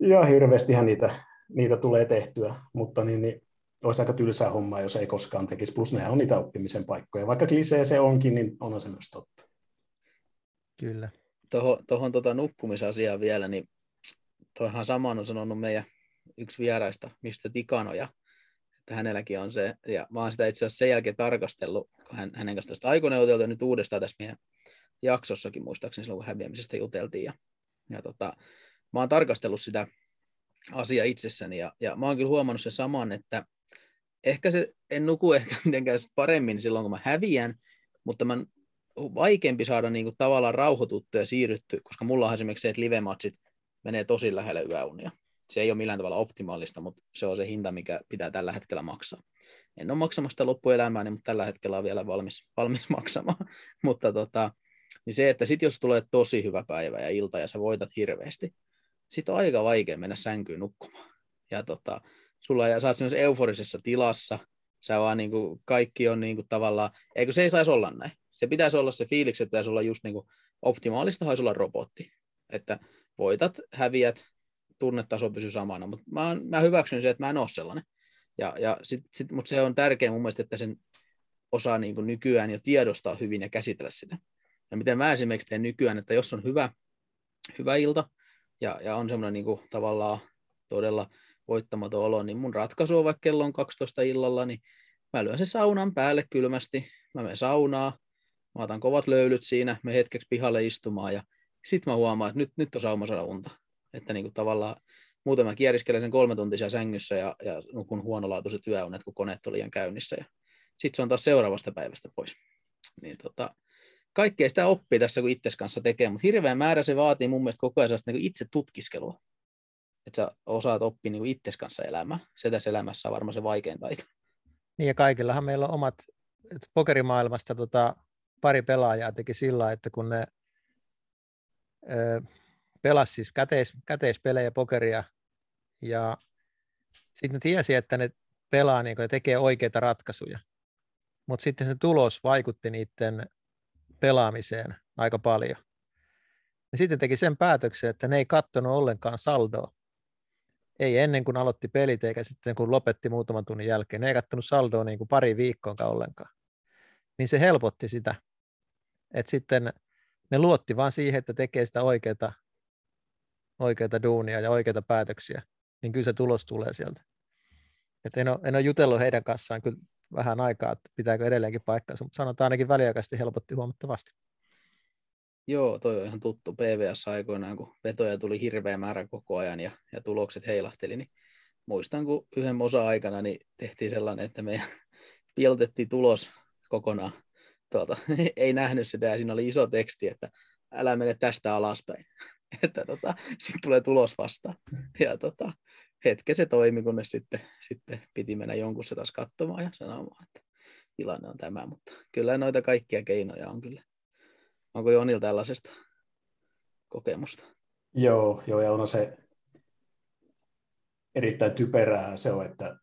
ihan hirveästihän niitä, niitä tulee tehtyä, mutta niin, niin olisi aika tylsää hommaa, jos ei koskaan tekisi. Plus nehän on niitä oppimisen paikkoja. Vaikka klisee se onkin, niin on se myös totta. Kyllä. Tuohon, tuohon tuota nukkumisasiaan vielä, niin tuohan samaan on sanonut meidän yksi vieraista, mistä Tikanoja, että hänelläkin on se, ja mä oon sitä itse asiassa sen jälkeen tarkastellut, kun hän, hänen kanssa tästä ja nyt uudestaan tässä meidän jaksossakin muistaakseni silloin, kun häviämisestä juteltiin, ja, ja tota, mä oon tarkastellut sitä asiaa itsessäni, ja, ja mä oon kyllä huomannut sen saman, että ehkä se, en nuku ehkä mitenkään paremmin silloin, kun mä häviän, mutta mä vaikeampi saada niin kuin, tavallaan rauhoituttu ja siirrytty, koska mulla on esimerkiksi se, että live-matsit menee tosi lähelle yöunia. Se ei ole millään tavalla optimaalista, mutta se on se hinta, mikä pitää tällä hetkellä maksaa. En ole maksamassa loppuelämääni, mutta tällä hetkellä on vielä valmis, valmis maksamaan. mutta tota, niin se, että sit jos tulee tosi hyvä päivä ja ilta ja sä voitat hirveästi, sit on aika vaikea mennä sänkyyn nukkumaan. Ja tota, sulla ja sä oot euforisessa tilassa, sä vaan niin kuin, kaikki on niin kuin, tavallaan, eikö se ei saisi olla näin. Se pitäisi olla se fiiliksi, että pitäisi olla just niin kuin, optimaalista, haisi olla robotti. että voitat, häviät, tunnetaso pysyy samana, mutta mä, mä hyväksyn se, että mä en ole sellainen. Ja, ja sit, sit, mutta se on tärkeää mun mielestä, että sen osaa niin kuin nykyään jo tiedostaa hyvin ja käsitellä sitä. Ja miten mä esimerkiksi teen nykyään, että jos on hyvä, hyvä ilta ja, ja on semmoinen niin kuin, tavallaan todella voittamaton olo, niin mun ratkaisu on vaikka kello on 12 illalla, niin mä lyön sen saunan päälle kylmästi, mä menen saunaa, mä otan kovat löylyt siinä, me hetkeksi pihalle istumaan ja sitten mä huomaan, että nyt, nyt on sauma saada unta. Että niin kuin tavallaan muuten mä kieriskelen sen kolme tuntia sängyssä ja, ja nukun huonolaatuiset yöunet, kun koneet on liian käynnissä. Ja sitten se on taas seuraavasta päivästä pois. Niin tota, kaikkea sitä oppii tässä, kun itses kanssa tekee, mutta hirveän määrä se vaatii mun mielestä koko ajan niin itse tutkiskelua. Että sä osaat oppia niin itses kanssa elämää. Se tässä elämässä on varmaan se vaikein taito. Niin ja kaikillahan meillä on omat, pokerimaailmasta tota, pari pelaajaa teki sillä, että kun ne ö, pelasi siis käteis, käteispelejä, pokeria, ja sitten ne tiesi, että ne pelaa niin ja tekee oikeita ratkaisuja. Mutta sitten se tulos vaikutti niiden pelaamiseen aika paljon. Ja sitten teki sen päätöksen, että ne ei katsonut ollenkaan saldoa. Ei ennen kuin aloitti pelit, eikä sitten kun lopetti muutaman tunnin jälkeen. Ne ei katsonut saldoa niin pari viikkoa ollenkaan. Niin se helpotti sitä. Että sitten ne luotti vaan siihen, että tekee sitä oikeita, oikeita duunia ja oikeita päätöksiä. Niin kyllä se tulos tulee sieltä. Et en, ole, en ole jutellut heidän kanssaan kyllä vähän aikaa, että pitääkö edelleenkin paikkansa, mutta sanotaan ainakin väliaikaisesti helpotti huomattavasti. Joo, toi on ihan tuttu PVS aikoinaan, kun vetoja tuli hirveä määrä koko ajan ja, ja tulokset heilahteli, niin muistan, kun yhden osa aikana niin tehtiin sellainen, että me piiltettiin tulos kokonaan. Tuota, ei nähnyt sitä ja siinä oli iso teksti, että älä mene tästä alaspäin. että tota, sitten tulee tulos vastaan. Ja tota, hetken se toimi, kunnes sitten, sitten piti mennä jonkun se taas katsomaan ja sanomaan, että tilanne on tämä, mutta kyllä noita kaikkia keinoja on kyllä. Onko Jonil tällaisesta kokemusta? Joo, joo ja on se erittäin typerää se on, että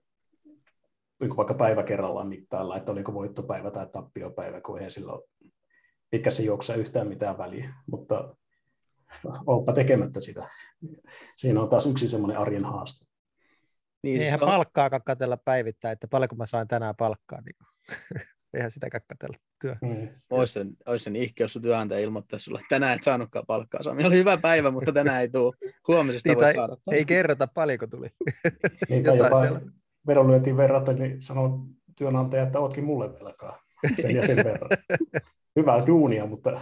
niin vaikka päivä kerrallaan mittailla, että oliko voittopäivä tai tappiopäivä, kun eihän silloin pitkässä juoksussa yhtään mitään väliä, mutta oppa tekemättä sitä. Siinä on taas yksi semmoinen arjen haaste. Niin, Eihän on... palkkaa katsella päivittäin, että paljonko mä sain tänään palkkaa. Niin eihän sitä katsella työ. Mm. Olisi sen, olisi sen ihke, jos työnantaja ilmoittaa sulle, että tänään et saanutkaan palkkaa. Sami oli hyvä päivä, mutta tänään ei tule. Huomisesta niin, voit saada. Ei kerrota paljonko tuli. Niin, jopa vedonlyöntiin verrattuna, niin sanoo työnantaja, että ootkin mulle velkaa sen ja sen verran. Hyvää duunia, mutta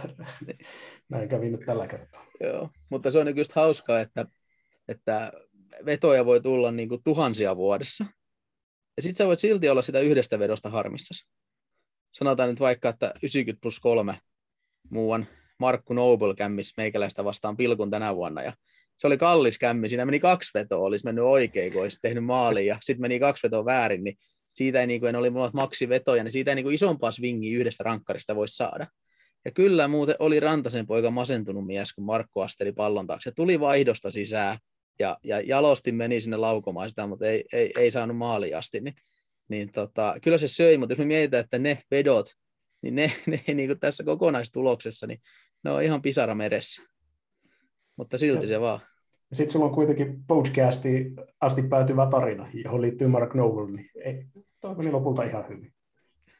näin kävi nyt tällä kertaa. Joo, mutta se on niin just hauskaa, että, että vetoja voi tulla niin kuin tuhansia vuodessa. Ja sitten sä voit silti olla sitä yhdestä vedosta harmissasi. Sanotaan nyt vaikka, että 90 plus 3 muuan Markku Noble kämmis meikäläistä vastaan pilkun tänä vuonna. Ja se oli kallis kämmi, siinä meni kaksi vetoa, olisi mennyt oikein, kun olisi tehnyt maaliin, ja sitten meni kaksi vetoa väärin, niin siitä ei, niin kuin, en oli mulla maksivetoja, niin siitä ei niin kuin isompaa swingia yhdestä rankkarista voisi saada. Ja kyllä muuten oli Rantasen poika masentunut mies, kun Markku asteli pallon taakse. Tuli vaihdosta sisään, ja, ja jalosti meni sinne laukomaan sitä, mutta ei, ei, ei saanut maaliin asti, niin, niin tota, kyllä se söi, mutta jos me mietitään, että ne vedot, niin ne, ne niin kuin tässä kokonaistuloksessa, niin ne on ihan pisara meressä. Mutta silti se vaan. Sitten sulla on kuitenkin podcasti asti päätyvä tarina, johon liittyy Mark Noble, niin ei, toimi lopulta ihan hyvin.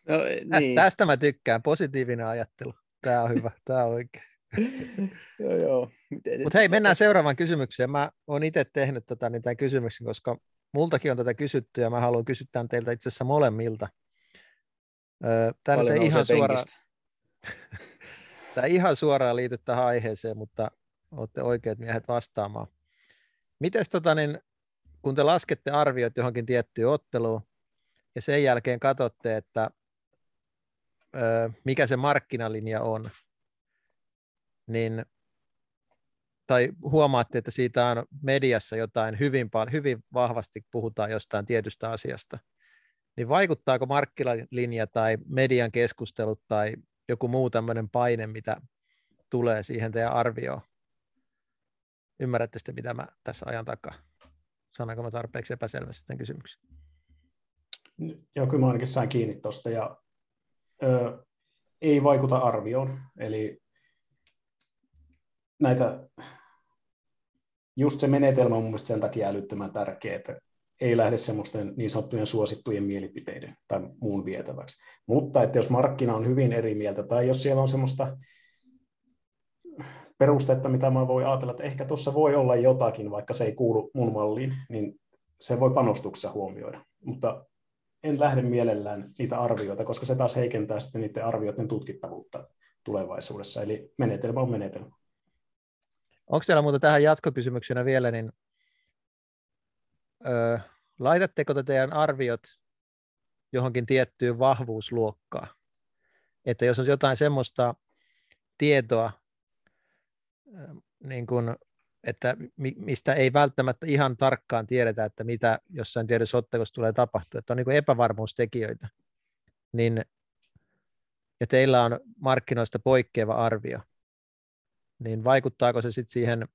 No, niin. tästä, tästä mä tykkään, positiivinen ajattelu. Tämä on hyvä, tämä on oikein. joo, joo. Mutta hei, mennään seuraavaan kysymykseen. Mä oon itse tehnyt tota, niin tämän kysymyksen, koska multakin on tätä kysytty ja mä haluan kysyä teiltä itse asiassa molemmilta. Tämä ei ihan suoraan, tämä ihan suoraan liity tähän aiheeseen, mutta olette oikeat miehet vastaamaan. Miten tota, niin, kun te laskette arviot johonkin tiettyyn otteluun ja sen jälkeen katsotte, että ö, mikä se markkinalinja on, niin tai huomaatte, että siitä on mediassa jotain hyvin, hyvin vahvasti puhutaan jostain tietystä asiasta, niin vaikuttaako markkinalinja tai median keskustelut tai joku muu tämmöinen paine, mitä tulee siihen teidän arvioon? Ymmärrätte sitten, mitä mä tässä ajan takaa? Sanoinko mä tarpeeksi epäselvästi tämän kysymyksen? Joo, kyllä mä ainakin sain kiinni tuosta. Ja, ö, ei vaikuta arvioon. Eli näitä just se menetelmä on mun sen takia älyttömän tärkeä, että ei lähde semmoisten niin sanottujen suosittujen mielipiteiden tai muun vietäväksi. Mutta että jos markkina on hyvin eri mieltä tai jos siellä on semmoista perustetta, mitä mä voin ajatella, että ehkä tuossa voi olla jotakin, vaikka se ei kuulu mun malliin, niin se voi panostuksessa huomioida. Mutta en lähde mielellään niitä arvioita, koska se taas heikentää sitten niiden arvioiden tutkittavuutta tulevaisuudessa. Eli menetelmä on menetelmä. Onko teillä muuta tähän jatkokysymyksenä vielä, niin öö, laitatteko te teidän arviot johonkin tiettyyn vahvuusluokkaan? Että jos on jotain semmoista tietoa, niin kun, että mistä ei välttämättä ihan tarkkaan tiedetä, että mitä jossain tietyssä ottekossa tulee tapahtua, että on niin epävarmuustekijöitä, niin ja teillä on markkinoista poikkeava arvio, niin vaikuttaako se sitten siihen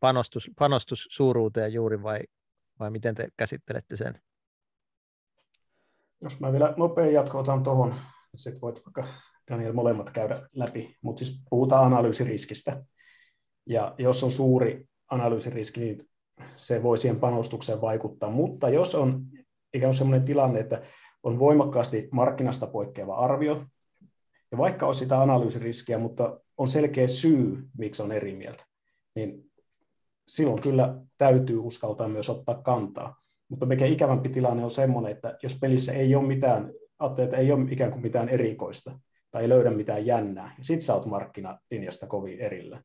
panostus, panostussuuruuteen juuri vai, vai miten te käsittelette sen? Jos mä vielä nopein jatko otan tuohon, sitten voit vaikka Daniel molemmat käydä läpi, mutta siis puhutaan analyysiriskistä. Ja jos on suuri analyysiriski, niin se voi siihen panostukseen vaikuttaa. Mutta jos on ikään kuin sellainen tilanne, että on voimakkaasti markkinasta poikkeava arvio, ja vaikka olisi sitä analyysiriskiä, mutta on selkeä syy, miksi on eri mieltä, niin silloin kyllä täytyy uskaltaa myös ottaa kantaa. Mutta mikä ikävämpi tilanne on semmoinen, että jos pelissä ei ole mitään, että ei ole ikään kuin mitään erikoista, tai ei löydä mitään jännää, ja sit sä oot markkinalinjasta kovin erillä,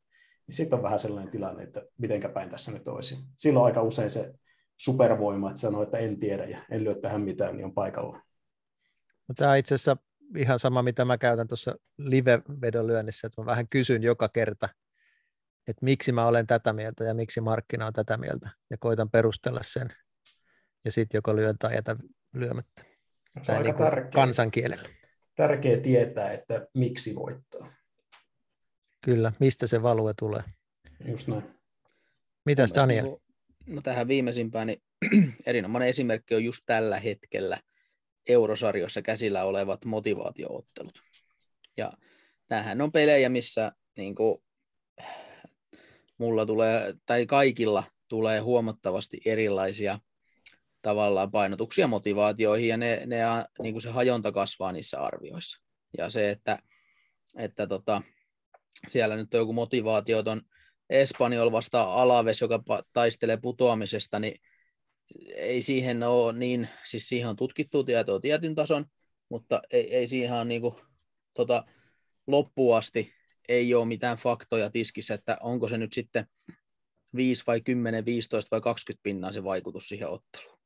niin sitten on vähän sellainen tilanne, että mitenkä päin tässä nyt olisi. Silloin aika usein se supervoima, että sanoo, että en tiedä ja en lyö tähän mitään, niin on paikalla. No, tämä on itse asiassa ihan sama, mitä mä käytän tuossa live-vedonlyönnissä, että mä vähän kysyn joka kerta, että miksi mä olen tätä mieltä ja miksi markkina on tätä mieltä, ja koitan perustella sen, ja sitten joko lyön tai jätä lyömättä. Se on aika niin tärkeä, kansankielellä. Tärkeä tietää, että miksi voittaa. Kyllä, mistä se value tulee. Just näin. Mitäs Daniel? Niin no tähän viimeisimpään, niin erinomainen esimerkki on just tällä hetkellä eurosarjossa käsillä olevat motivaatioottelut. Ja näähän on pelejä, missä niin kuin, mulla tulee, tai kaikilla tulee huomattavasti erilaisia tavallaan painotuksia motivaatioihin, ja ne, ne, niin kuin se hajonta kasvaa niissä arvioissa. Ja se, että, että tota, siellä nyt on joku motivaatioton Espanjol vasta Alaves, joka taistelee putoamisesta, niin ei siihen ole niin, siis siihen on tutkittu tietoa tietyn tason, mutta ei, ei siihen ole niin kuin, tota, loppuun asti ei ole mitään faktoja tiskissä, että onko se nyt sitten 5 vai 10, 15 vai 20 pinnaa se vaikutus siihen otteluun.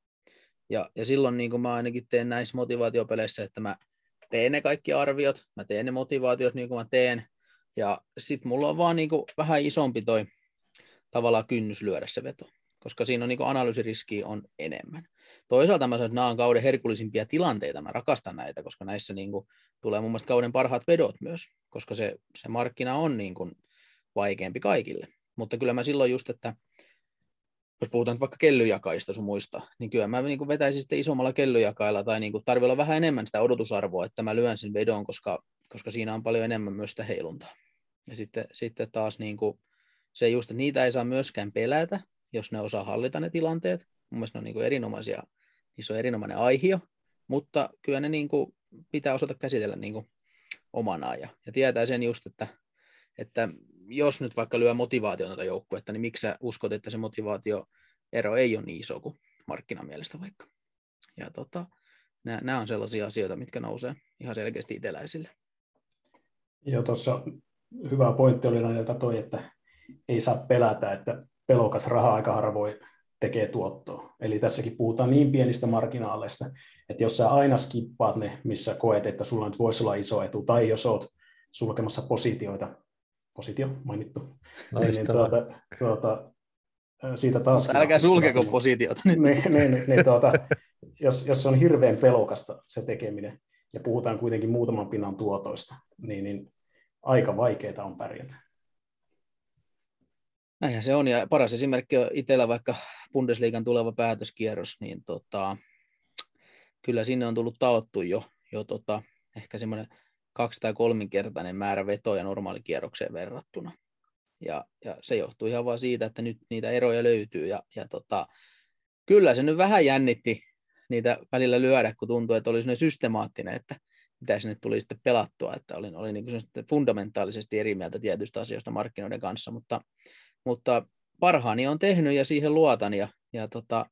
Ja, ja silloin niin kuin mä ainakin teen näissä motivaatiopeleissä, että mä teen ne kaikki arviot, mä teen ne motivaatiot niin kuin mä teen, ja sitten mulla on vaan niin kuin vähän isompi toi tavallaan kynnys lyödä se veto, koska siinä on niin analyysiriski on enemmän. Toisaalta mä sanon, että nämä on kauden herkullisimpia tilanteita, mä rakastan näitä, koska näissä niin kuin tulee mun mielestä kauden parhaat vedot myös, koska se, se markkina on niin kuin vaikeampi kaikille. Mutta kyllä mä silloin just, että jos puhutaan vaikka kellyjakaista sun muista, niin kyllä mä niin vetäisin sitten isommalla kellyjakailla tai niin tarvii olla vähän enemmän sitä odotusarvoa, että mä lyön sen vedon, koska, koska siinä on paljon enemmän myös sitä heiluntaa. Ja sitten, sitten taas niin kuin se just, että niitä ei saa myöskään pelätä, jos ne osaa hallita ne tilanteet. Mun mielestä ne on niin kuin erinomaisia, niissä on erinomainen aihio, mutta kyllä ne niin kuin pitää osata käsitellä niin kuin omana ja, ja tietää sen just, että, että jos nyt vaikka lyö motivaatiota joukkuetta, niin miksi sä uskot, että se motivaatioero ei ole niin iso kuin markkinamielestä vaikka. Ja tota, nämä on sellaisia asioita, mitkä nousee ihan selkeästi itseläisille. Joo, tuossa hyvä pointti oli näiltä toi, että ei saa pelätä, että pelokas raha aika harvoin tekee tuottoa. Eli tässäkin puhutaan niin pienistä marginaaleista, että jos sä aina skippaat ne, missä koet, että sulla nyt voisi olla iso etu, tai jos oot sulkemassa positioita, positio mainittu, niin, niin tuota, tuota, siitä taas... Mutta älkää sulkeko positiota nyt. Niin, niin, niin, niin tuota, jos, jos on hirveän pelokasta se tekeminen, ja puhutaan kuitenkin muutaman pinnan tuotoista, niin, niin aika vaikeaa on pärjätä. Näinhän se on, ja paras esimerkki on itsellä vaikka Bundesliigan tuleva päätöskierros, niin tota, kyllä sinne on tullut taottu jo, jo tota, ehkä semmoinen kaksi- tai kolminkertainen määrä vetoja normaalikierrokseen verrattuna. Ja, ja se johtuu ihan vaan siitä, että nyt niitä eroja löytyy. Ja, ja tota, kyllä se nyt vähän jännitti niitä välillä lyödä, kun tuntui, että oli systemaattinen, että mitä sinne tuli sitten pelattua, että olin, olin niin fundamentaalisesti eri mieltä tietystä asioista markkinoiden kanssa, mutta, mutta parhaani on tehnyt ja siihen luotan ja, ja tota,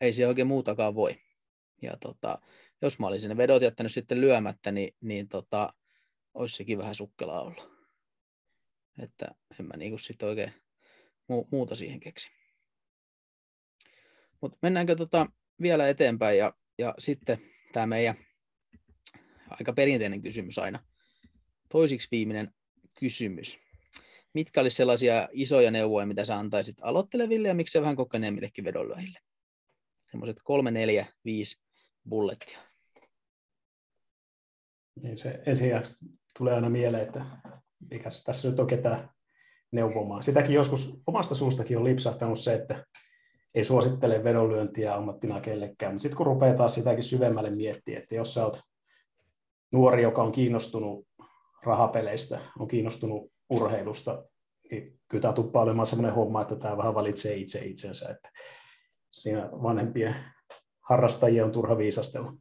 ei se oikein muutakaan voi. Ja tota, jos mä olisin ne vedot jättänyt sitten lyömättä, niin, niin tota, olisi sekin vähän sukkelaa ollut. Että en mä niinku sitten oikein mu- muuta siihen keksi. Mutta mennäänkö tota vielä eteenpäin ja, ja sitten tämä meidän aika perinteinen kysymys aina. Toisiksi viimeinen kysymys. Mitkä olisi sellaisia isoja neuvoja, mitä sä antaisit aloitteleville ja miksei vähän kokeneemmillekin vedonlyöjille? Semmoiset kolme, neljä, viisi bullettia. Niin se ensisijaisesti tulee aina mieleen, että mikä tässä nyt on ketään neuvomaan. Sitäkin joskus omasta suustakin on lipsahtanut se, että ei suosittele vedonlyöntiä ammattina kellekään, mutta sitten kun rupeaa taas sitäkin syvemmälle miettiä, että jos sä oot nuori, joka on kiinnostunut rahapeleistä, on kiinnostunut urheilusta, niin kyllä tämä tuppaa olemaan sellainen homma, että tämä vähän valitsee itse itsensä, että siinä vanhempien harrastajia on turha viisastella.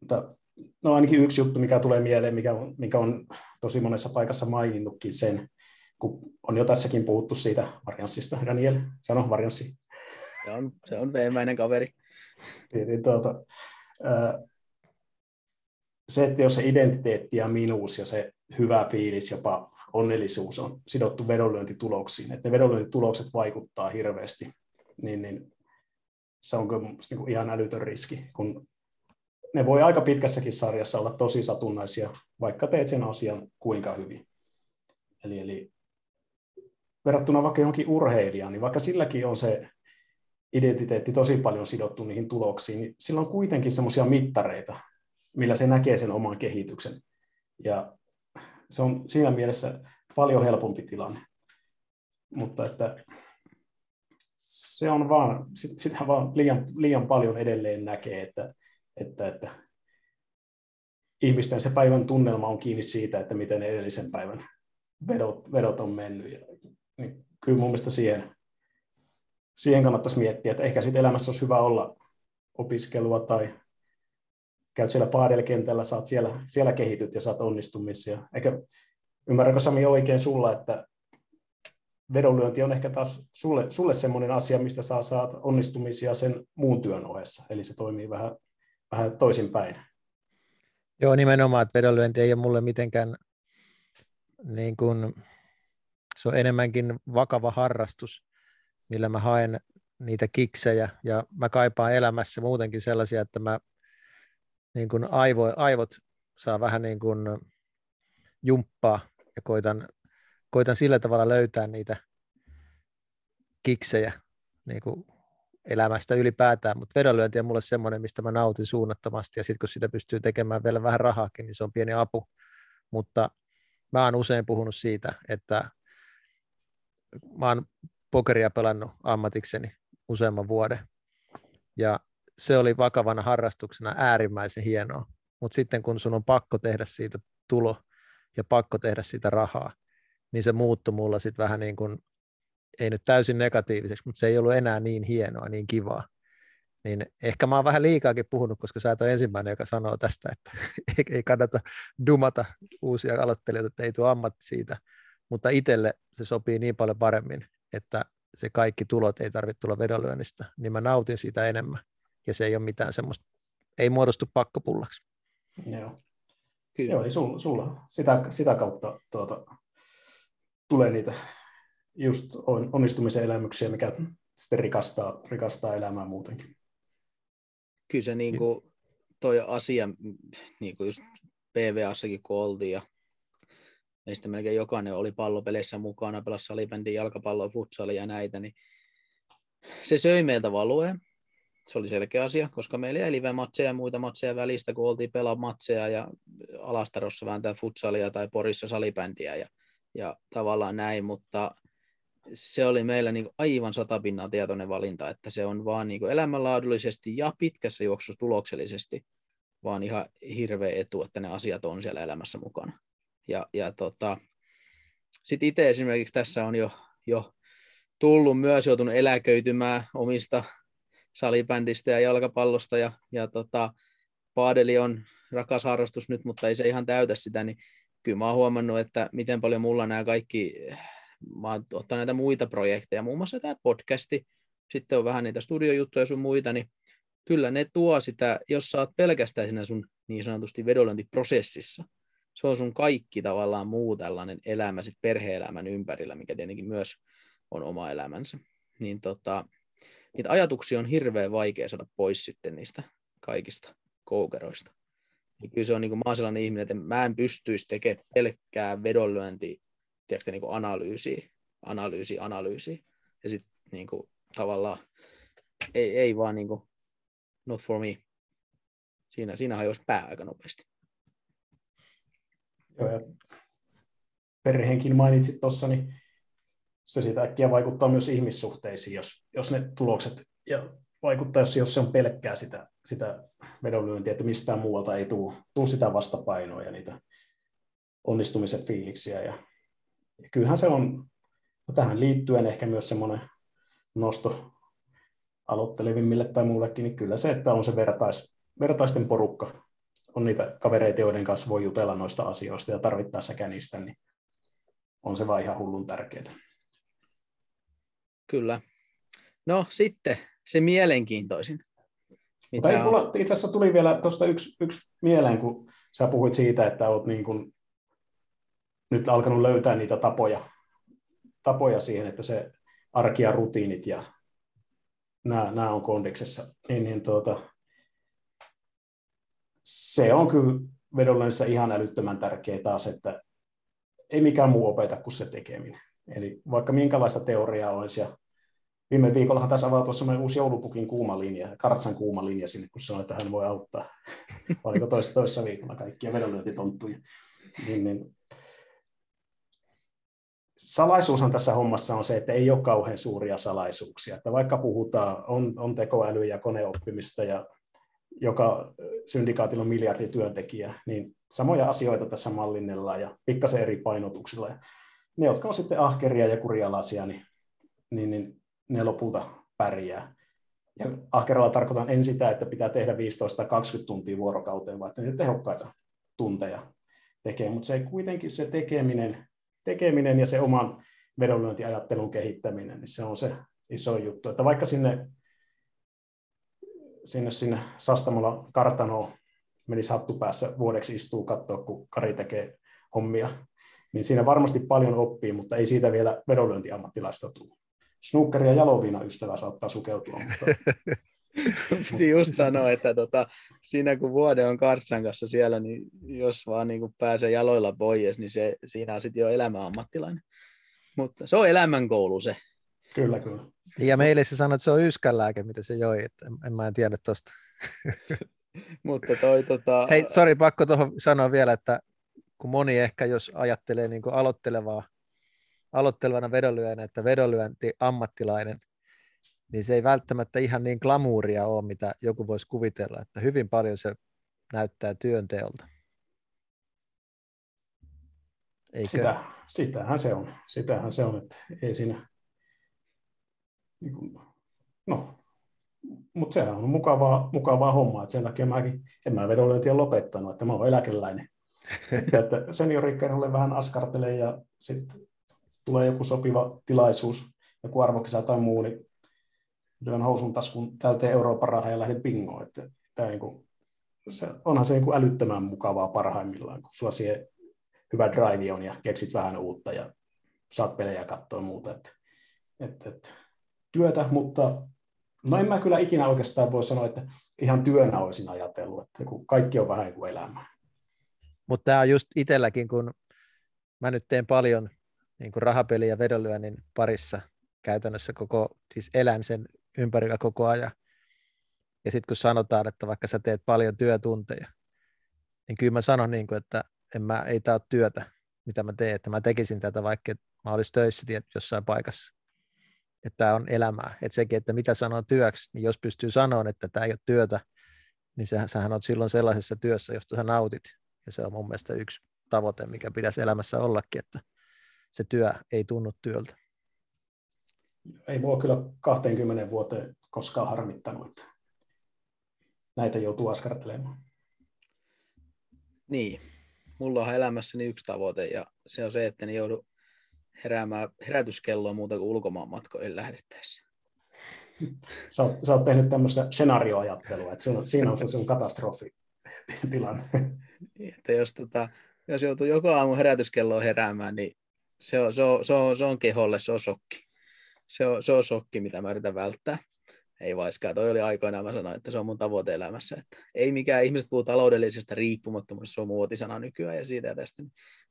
Mutta no ainakin yksi juttu, mikä tulee mieleen, mikä on, mikä on tosi monessa paikassa maininnutkin sen, kun on jo tässäkin puhuttu siitä varianssista. Daniel, sano varianssi. Se on, se on veemäinen kaveri. Niin, niin tuota, se, että jos se identiteetti ja minuus ja se hyvä fiilis, jopa onnellisuus on sidottu vedonlyöntituloksiin, että ne vedonlyöntitulokset vaikuttaa hirveästi, niin, niin se on kyllä niin kuin ihan älytön riski, kun ne voi aika pitkässäkin sarjassa olla tosi satunnaisia, vaikka teet sen asian kuinka hyvin. Eli, eli verrattuna vaikka johonkin urheilijaan, niin vaikka silläkin on se identiteetti tosi paljon sidottu niihin tuloksiin, niin sillä on kuitenkin semmoisia mittareita, millä se näkee sen oman kehityksen. Ja se on siinä mielessä paljon helpompi tilanne. Mutta että se on vaan, sitä vaan liian, liian paljon edelleen näkee, että, että, että ihmisten se päivän tunnelma on kiinni siitä, että miten edellisen päivän vedot, vedot on mennyt. Ja, niin kyllä mun mielestä siihen, siihen kannattaisi miettiä, että ehkä sitten elämässä olisi hyvä olla opiskelua tai käyt siellä paadelikentällä, saat siellä, siellä kehityt ja saat onnistumisia. Eikä ymmärränkö Sami oikein sulla, että vedonlyönti on ehkä taas sulle, sulle semmoinen asia, mistä saa saat onnistumisia sen muun työn ohessa, eli se toimii vähän, vähän toisinpäin. Joo, nimenomaan, että vedonlyönti ei ole mulle mitenkään, niin kuin, se on enemmänkin vakava harrastus, millä mä haen niitä kiksejä, ja mä kaipaan elämässä muutenkin sellaisia, että mä niin kuin aivo, aivot saa vähän niin kuin jumppaa ja koitan, koitan sillä tavalla löytää niitä kiksejä niin kuin elämästä ylipäätään, mutta vedonlyönti on mulle semmoinen, mistä mä nautin suunnattomasti ja sitten kun sitä pystyy tekemään vielä vähän rahaakin, niin se on pieni apu, mutta mä oon usein puhunut siitä, että mä oon pokeria pelannut ammatikseni useamman vuoden ja se oli vakavana harrastuksena äärimmäisen hienoa. Mutta sitten kun sun on pakko tehdä siitä tulo ja pakko tehdä siitä rahaa, niin se muuttui mulla sitten vähän niin kuin, ei nyt täysin negatiiviseksi, mutta se ei ollut enää niin hienoa, niin kivaa. Niin ehkä mä oon vähän liikaakin puhunut, koska sä et ole ensimmäinen, joka sanoo tästä, että ei kannata dumata uusia aloittelijoita, että ei tule ammatti siitä. Mutta itselle se sopii niin paljon paremmin, että se kaikki tulot ei tarvitse tulla vedonlyönnistä, niin mä nautin siitä enemmän ja se ei ole mitään semmoista, ei muodostu pakkopullaksi. Joo. Kyllä. Joo, sulla, sulla sitä, sitä kautta tuota, tulee niitä just onnistumisen elämyksiä, mikä sitten rikastaa, rikastaa elämää muutenkin. Kyllä se niin kuin, toi asia, niin kuin just PVAssakin kun oltiin ja meistä melkein jokainen oli pallopeleissä mukana, pelasi salibändin, jalkapalloa, futsalia ja näitä, niin se söi meiltä valueen se oli selkeä asia, koska meillä jäi live-matseja ja muita matseja välistä, kun oltiin pelaa matseja ja Alastarossa vääntää futsalia tai Porissa salibändiä ja, ja tavallaan näin, mutta se oli meillä niin aivan satapinnaa tietoinen valinta, että se on vaan niin elämänlaadullisesti ja pitkässä juoksussa tuloksellisesti vaan ihan hirveä etu, että ne asiat on siellä elämässä mukana. Ja, ja tota, sitten itse esimerkiksi tässä on jo, jo tullut myös joutunut eläköitymään omista salibändistä ja jalkapallosta ja, ja tota, paadeli on rakas harrastus nyt, mutta ei se ihan täytä sitä, niin kyllä mä oon huomannut, että miten paljon mulla nämä kaikki, mä oon ottanut näitä muita projekteja, muun muassa tämä podcasti, sitten on vähän niitä studiojuttuja sun muita, niin kyllä ne tuo sitä, jos sä oot pelkästään siinä sun niin sanotusti vedonlyöntiprosessissa, se on sun kaikki tavallaan muu tällainen elämä sit perhe-elämän ympärillä, mikä tietenkin myös on oma elämänsä. Niin tota, niitä ajatuksia on hirveän vaikea saada pois sitten niistä kaikista koukeroista. Niin kyllä se on, niin kuin, mä oon sellainen ihminen, että mä en pystyisi tekemään pelkkää vedonlyönti, tiedätkö, niin analyysiä, analyysi, analyysi. Ja sitten niin kuin, tavallaan ei, ei vaan niin kuin, not for me. Siinä, siinä hajosi pää aika nopeasti. Joo, ja perheenkin mainitsit tuossa, niin se siitä äkkiä vaikuttaa myös ihmissuhteisiin, jos, jos ne tulokset ja vaikuttaa, jos, jos se on pelkkää sitä, sitä vedonlyöntiä, että mistään muualta ei tule, tule sitä vastapainoa ja niitä onnistumisen fiiliksiä. Ja, ja kyllähän se on no tähän liittyen ehkä myös semmoinen nosto aloittelevimmille tai muullekin, niin kyllä se, että on se vertais, vertaisten porukka, on niitä kavereita, joiden kanssa voi jutella noista asioista ja tarvittaessa känistä, niin on se vaan ihan hullun tärkeää. Kyllä. No sitten se mielenkiintoisin. Mitä Mutta mulla itse asiassa tuli vielä tuosta yksi, yksi mieleen, kun sä puhuit siitä, että olet niin kuin nyt alkanut löytää niitä tapoja, tapoja siihen, että se arki ja rutiinit ja nämä, nämä on kondiksessa, niin, niin tuota, se on kyllä vedollensä ihan älyttömän tärkeää taas, että ei mikään muu opeta kuin se tekeminen. Eli vaikka minkälaista teoriaa olisi, ja viime viikollahan tässä avautui semmoinen uusi joulupukin kuuma linja, Kartsan kuuma linja sinne, kun sanoi, että hän voi auttaa. Oliko toisessa, toisessa viikolla kaikkia vedonlyöntitonttuja. Niin, niin. Salaisuushan tässä hommassa on se, että ei ole kauhean suuria salaisuuksia. Että vaikka puhutaan, on, on tekoäly ja koneoppimista ja joka syndikaatilla on miljardi työntekijää, niin samoja asioita tässä mallinnellaan ja pikkasen eri painotuksilla. Ja ne, jotka on sitten ahkeria ja kurialaisia, niin, niin, niin ne lopulta pärjää. Ja ahkeralla tarkoitan en sitä, että pitää tehdä 15-20 tuntia vuorokauteen, vaan että niitä tehokkaita tunteja tekee, mutta se kuitenkin se tekeminen, tekeminen ja se oman vedonlyöntiajattelun kehittäminen, niin se on se iso juttu. Että vaikka sinne, sinne, sinne Sastamolla kartanoon menisi hattupäässä vuodeksi istuu katsoa, kun Kari tekee hommia, niin siinä varmasti paljon oppii, mutta ei siitä vielä vedonlyöntiammattilaista tule. Snookeri ja jaloviina ystävä saattaa sukeutua. Mutta... Piti just sanoa, että tota, siinä kun vuode on Kartsan kanssa siellä, niin jos vaan niin pääsee jaloilla pois, niin se, siinä on sitten jo elämäammattilainen. Mutta se on elämänkoulu se. Kyllä, kyllä. Ja meille se sanoi, että se on yskänlääke, mitä se joi, että en, en mä en tiedä tosta. Mutta toi tota... Hei, sori, pakko tuohon sanoa vielä, että kun moni ehkä, jos ajattelee niin aloittelevaa, aloittelevana vedonlyönä, että vedonlyönti ammattilainen, niin se ei välttämättä ihan niin glamuuria ole, mitä joku voisi kuvitella, että hyvin paljon se näyttää työnteolta. Eikö? Sitä, sitähän se on. Sitähän se on, että ei siinä... Niin no, mutta sehän on mukavaa, mukavaa hommaa, että sen takia mäkin, en mä vedonlyöntiä lopettanut, että mä oon eläkeläinen. että seniorikkaille vähän askartelee ja sitten tulee joku sopiva tilaisuus, joku arvokisa tai muu, niin lyön housun taskun täyteen Euroopan rahaa ja lähden bingoon. Että, että niin kuin, se, onhan se niin kuin älyttömän mukavaa parhaimmillaan, kun sulla siihen hyvä drive on ja keksit vähän uutta ja saat pelejä katsoa muuta. Että, että, että, työtä, mutta no en mä kyllä ikinä oikeastaan voi sanoa, että ihan työnä olisin ajatellut, että kun kaikki on vähän kuin elämää. Mutta tämä on just itselläkin, kun mä nyt teen paljon niin kuin rahapeli- ja vedonlyönnin parissa käytännössä koko, siis elän sen ympärillä koko ajan. Ja sitten kun sanotaan, että vaikka sä teet paljon työtunteja, niin kyllä mä sanon, niin kuin, että en mä, ei tämä ole työtä, mitä mä teen, että mä tekisin tätä vaikka mä olisin töissä jossain paikassa. Että tämä on elämää. Että sekin, että mitä sanoo työksi, niin jos pystyy sanomaan, että tämä ei ole työtä, niin sähän, sähän olet silloin sellaisessa työssä, josta sä nautit. Ja se on mun mielestä yksi tavoite, mikä pitäisi elämässä ollakin, että se työ ei tunnu työltä. Ei mua kyllä 20 vuoteen koskaan harmittanut, että näitä joutuu askartelemaan. Niin, mulla on elämässäni yksi tavoite ja se on se, että en joudu heräämään herätyskelloa muuta kuin ulkomaan matkoihin lähdettäessä. Sä oot, sä oot tehnyt tämmöistä skenaarioajattelua, että sun, siinä on se sun katastrofitilanne. Niin, että jos, tota, jos joutuu joka aamu herätyskelloa heräämään, niin se on, se on, se on, se on keholle, se on shokki. Se on, se on shokki, mitä mä yritän välttää. Ei vaiskaan, toi oli aikoinaan, mä sanoin, että se on mun tavoite elämässä. Että ei mikään, ihmiset puhuu taloudellisesta riippumattomuudesta, se on muotisana nykyään ja siitä ja tästä.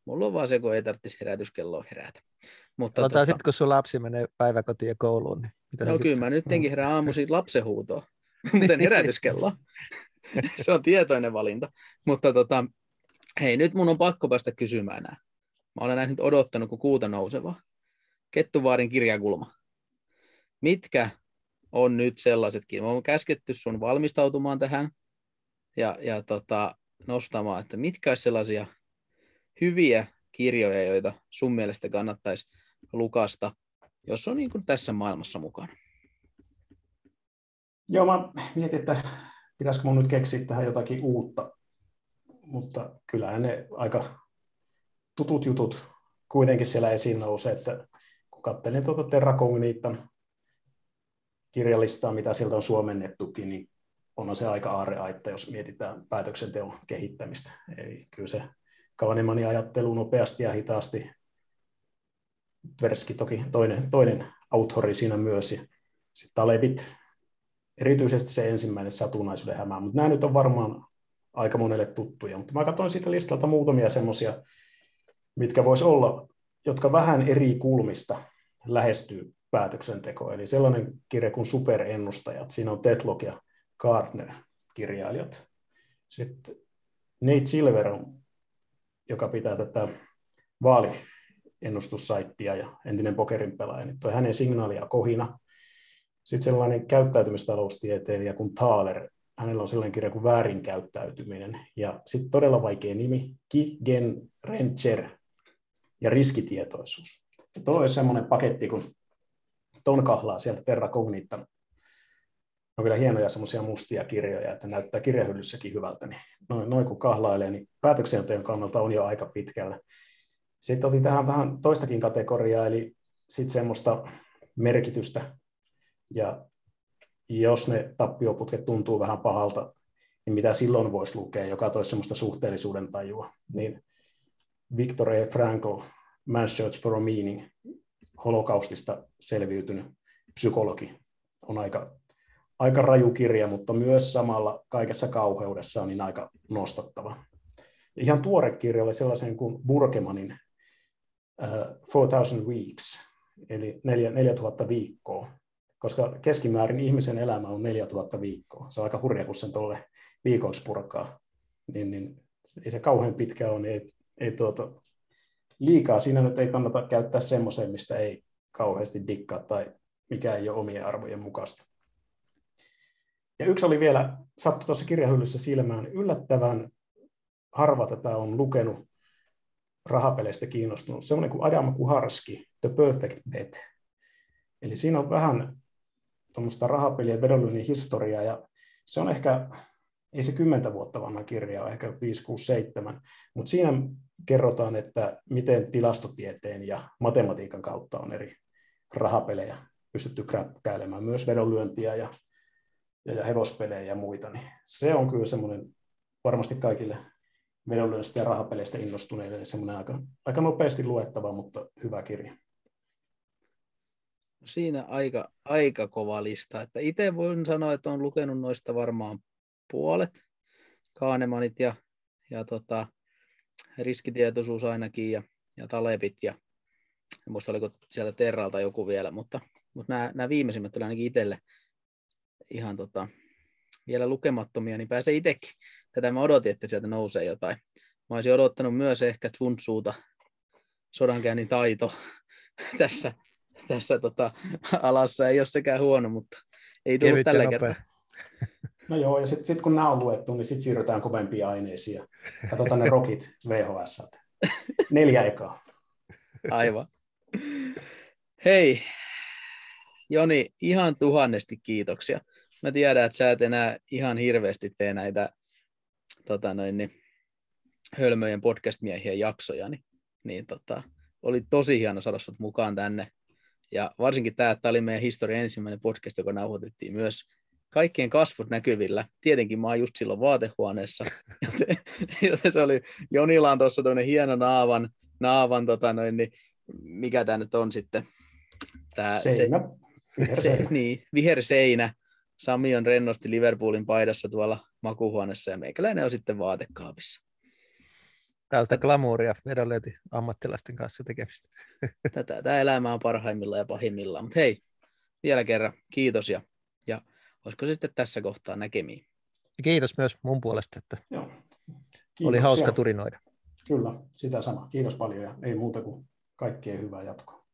Mulla on vaan se, kun ei tarvitsisi herätyskelloa herätä. Mutta tota... sitten, kun sun lapsi menee päiväkotiin ja kouluun, niin mitä No kyllä, mä nytkin herään aamuisin lapsenhuutoon, muuten herätyskello. se on tietoinen valinta. Mutta tota, hei, nyt mun on pakko päästä kysymään nämä. Mä olen nähnyt odottanut, kun kuuta nouseva. Kettuvaarin kirjakulma. Mitkä on nyt sellaisetkin? Mä oon käsketty sun valmistautumaan tähän ja, ja tota, nostamaan, että mitkä olisi sellaisia hyviä kirjoja, joita sun mielestä kannattaisi lukasta, jos on niin kuin tässä maailmassa mukana? Joo, mä mietin, että pitäisikö mun nyt keksiä tähän jotakin uutta, mutta kyllä ne aika tutut jutut kuitenkin siellä esiin nousee, että kun katselin tuota Terra Cognitan kirjalistaa, mitä sieltä on suomennettukin, niin on se aika aarreaitta, jos mietitään päätöksenteon kehittämistä. Eli kyllä se Kavanemanin ajattelu nopeasti ja hitaasti. Verski toki toinen, toinen autori siinä myös. Ja sitten Talebit, erityisesti se ensimmäinen satunnaisuuden hämää, mutta nämä nyt on varmaan aika monelle tuttuja. Mutta mä katsoin siitä listalta muutamia semmoisia, mitkä vois olla, jotka vähän eri kulmista lähestyy päätöksentekoa. Eli sellainen kirja kuin Superennustajat, siinä on Tetlock ja Gardner kirjailijat. Sitten Nate Silver joka pitää tätä vaaliennustussaittia ja entinen pokerin pelaaja, niin toi hänen signaalia kohina. Sitten sellainen käyttäytymistaloustieteilijä kuin Thaler, hänellä on sellainen kirja kuin Väärinkäyttäytyminen, ja sitten todella vaikea nimi, Ki Gen Rencher ja riskitietoisuus. Tuo on semmoinen paketti, kun ton kahlaa sieltä Terra Cognitan on kyllä hienoja semmoisia mustia kirjoja, että näyttää kirjahyllyssäkin hyvältä, niin noin, noin kun kahlailee, niin päätöksenteon kannalta on jo aika pitkällä. Sitten otin tähän vähän toistakin kategoriaa, eli sitten semmoista merkitystä, ja jos ne tappioputket tuntuu vähän pahalta, niin mitä silloin voisi lukea, joka toisi semmoista suhteellisuuden tajua, niin Victor E. Frankl, Man's Search for a Meaning, holokaustista selviytynyt psykologi, on aika aika raju kirja, mutta myös samalla kaikessa kauheudessa niin aika nostattava. Ihan tuore kirja oli sellaisen kuin Burkemanin uh, 4000 Weeks, eli 4000 viikkoa, koska keskimäärin ihmisen elämä on 4000 viikkoa. Se on aika hurja, kun sen tuolle viikoksi purkaa. Niin, niin ei se kauhean pitkä ole, niin ei, ei tuota, liikaa siinä nyt ei kannata käyttää semmoiseen, mistä ei kauheasti dikkaa tai mikä ei ole omien arvojen mukaista. Ja yksi oli vielä, sattui tuossa kirjahyllyssä silmään, yllättävän harva tätä on lukenut rahapeleistä kiinnostunut. Semmoinen kuin Adam Kuharski, The Perfect Bet. Eli siinä on vähän tuommoista rahapelien vedonlyönnin historiaa, ja se on ehkä, ei se kymmentä vuotta vanha kirja ole, ehkä 5, 6, 7, mutta siinä kerrotaan, että miten tilastotieteen ja matematiikan kautta on eri rahapelejä pystytty kräppäilemään, myös vedonlyöntiä ja ja, ja hevospelejä ja muita, niin se on kyllä semmoinen varmasti kaikille vedonlyönnistä ja rahapeleistä innostuneille niin semmoinen aika, aika nopeasti luettava, mutta hyvä kirja. Siinä aika, aika kova lista. Että itse voin sanoa, että olen lukenut noista varmaan puolet, Kaanemanit ja, ja tota, riskitietoisuus ainakin ja, ja Talebit ja en muista oliko sieltä Terralta joku vielä, mutta, mutta nämä, nämä viimeisimmät tuli ainakin itselle ihan tota, vielä lukemattomia, niin pääsee itsekin. Tätä mä odotin, että sieltä nousee jotain. Mä olisin odottanut myös ehkä Sun Tzuta, sodankäynnin taito tässä, tässä tota, alassa. Ei ole sekään huono, mutta ei tullut Kevyt tällä kertaa. No joo, ja sitten sit kun nämä on luettu, niin sitten siirrytään kovempiin aineisiin ja katsotaan ne rokit VHS. Neljä ekaa. Aivan. Hei, Joni, ihan tuhannesti kiitoksia. Mä tiedän, että sä et enää ihan hirveästi tee näitä tota noin, niin, hölmöjen podcast-miehien jaksoja, niin, niin tota, oli tosi hieno saada sut mukaan tänne. Ja varsinkin tämä, että oli meidän historian ensimmäinen podcast, joka nauhoitettiin myös kaikkien kasvot näkyvillä. Tietenkin mä oon just silloin vaatehuoneessa, joten, joten se oli, Jonilla on tuossa hieno naavan, naavan tota noin, niin, mikä tämä nyt on sitten? Tää, seinä. Se, se, niin, viherseinä. Sami on rennosti Liverpoolin paidassa tuolla makuhuoneessa ja meikäläinen on sitten vaatekaapissa. Tällaista glamouria vedonlyöti ammattilaisten kanssa tekemistä. Tätä, tämä elämä on parhaimmillaan ja pahimmillaan. Mutta hei, vielä kerran kiitos ja, ja Olisiko se sitten tässä kohtaa näkemiin? Kiitos myös mun puolesta, että Joo. Oli hauska turinoida. Kyllä, sitä sama. Kiitos paljon ja ei muuta kuin kaikkea hyvää jatkoa.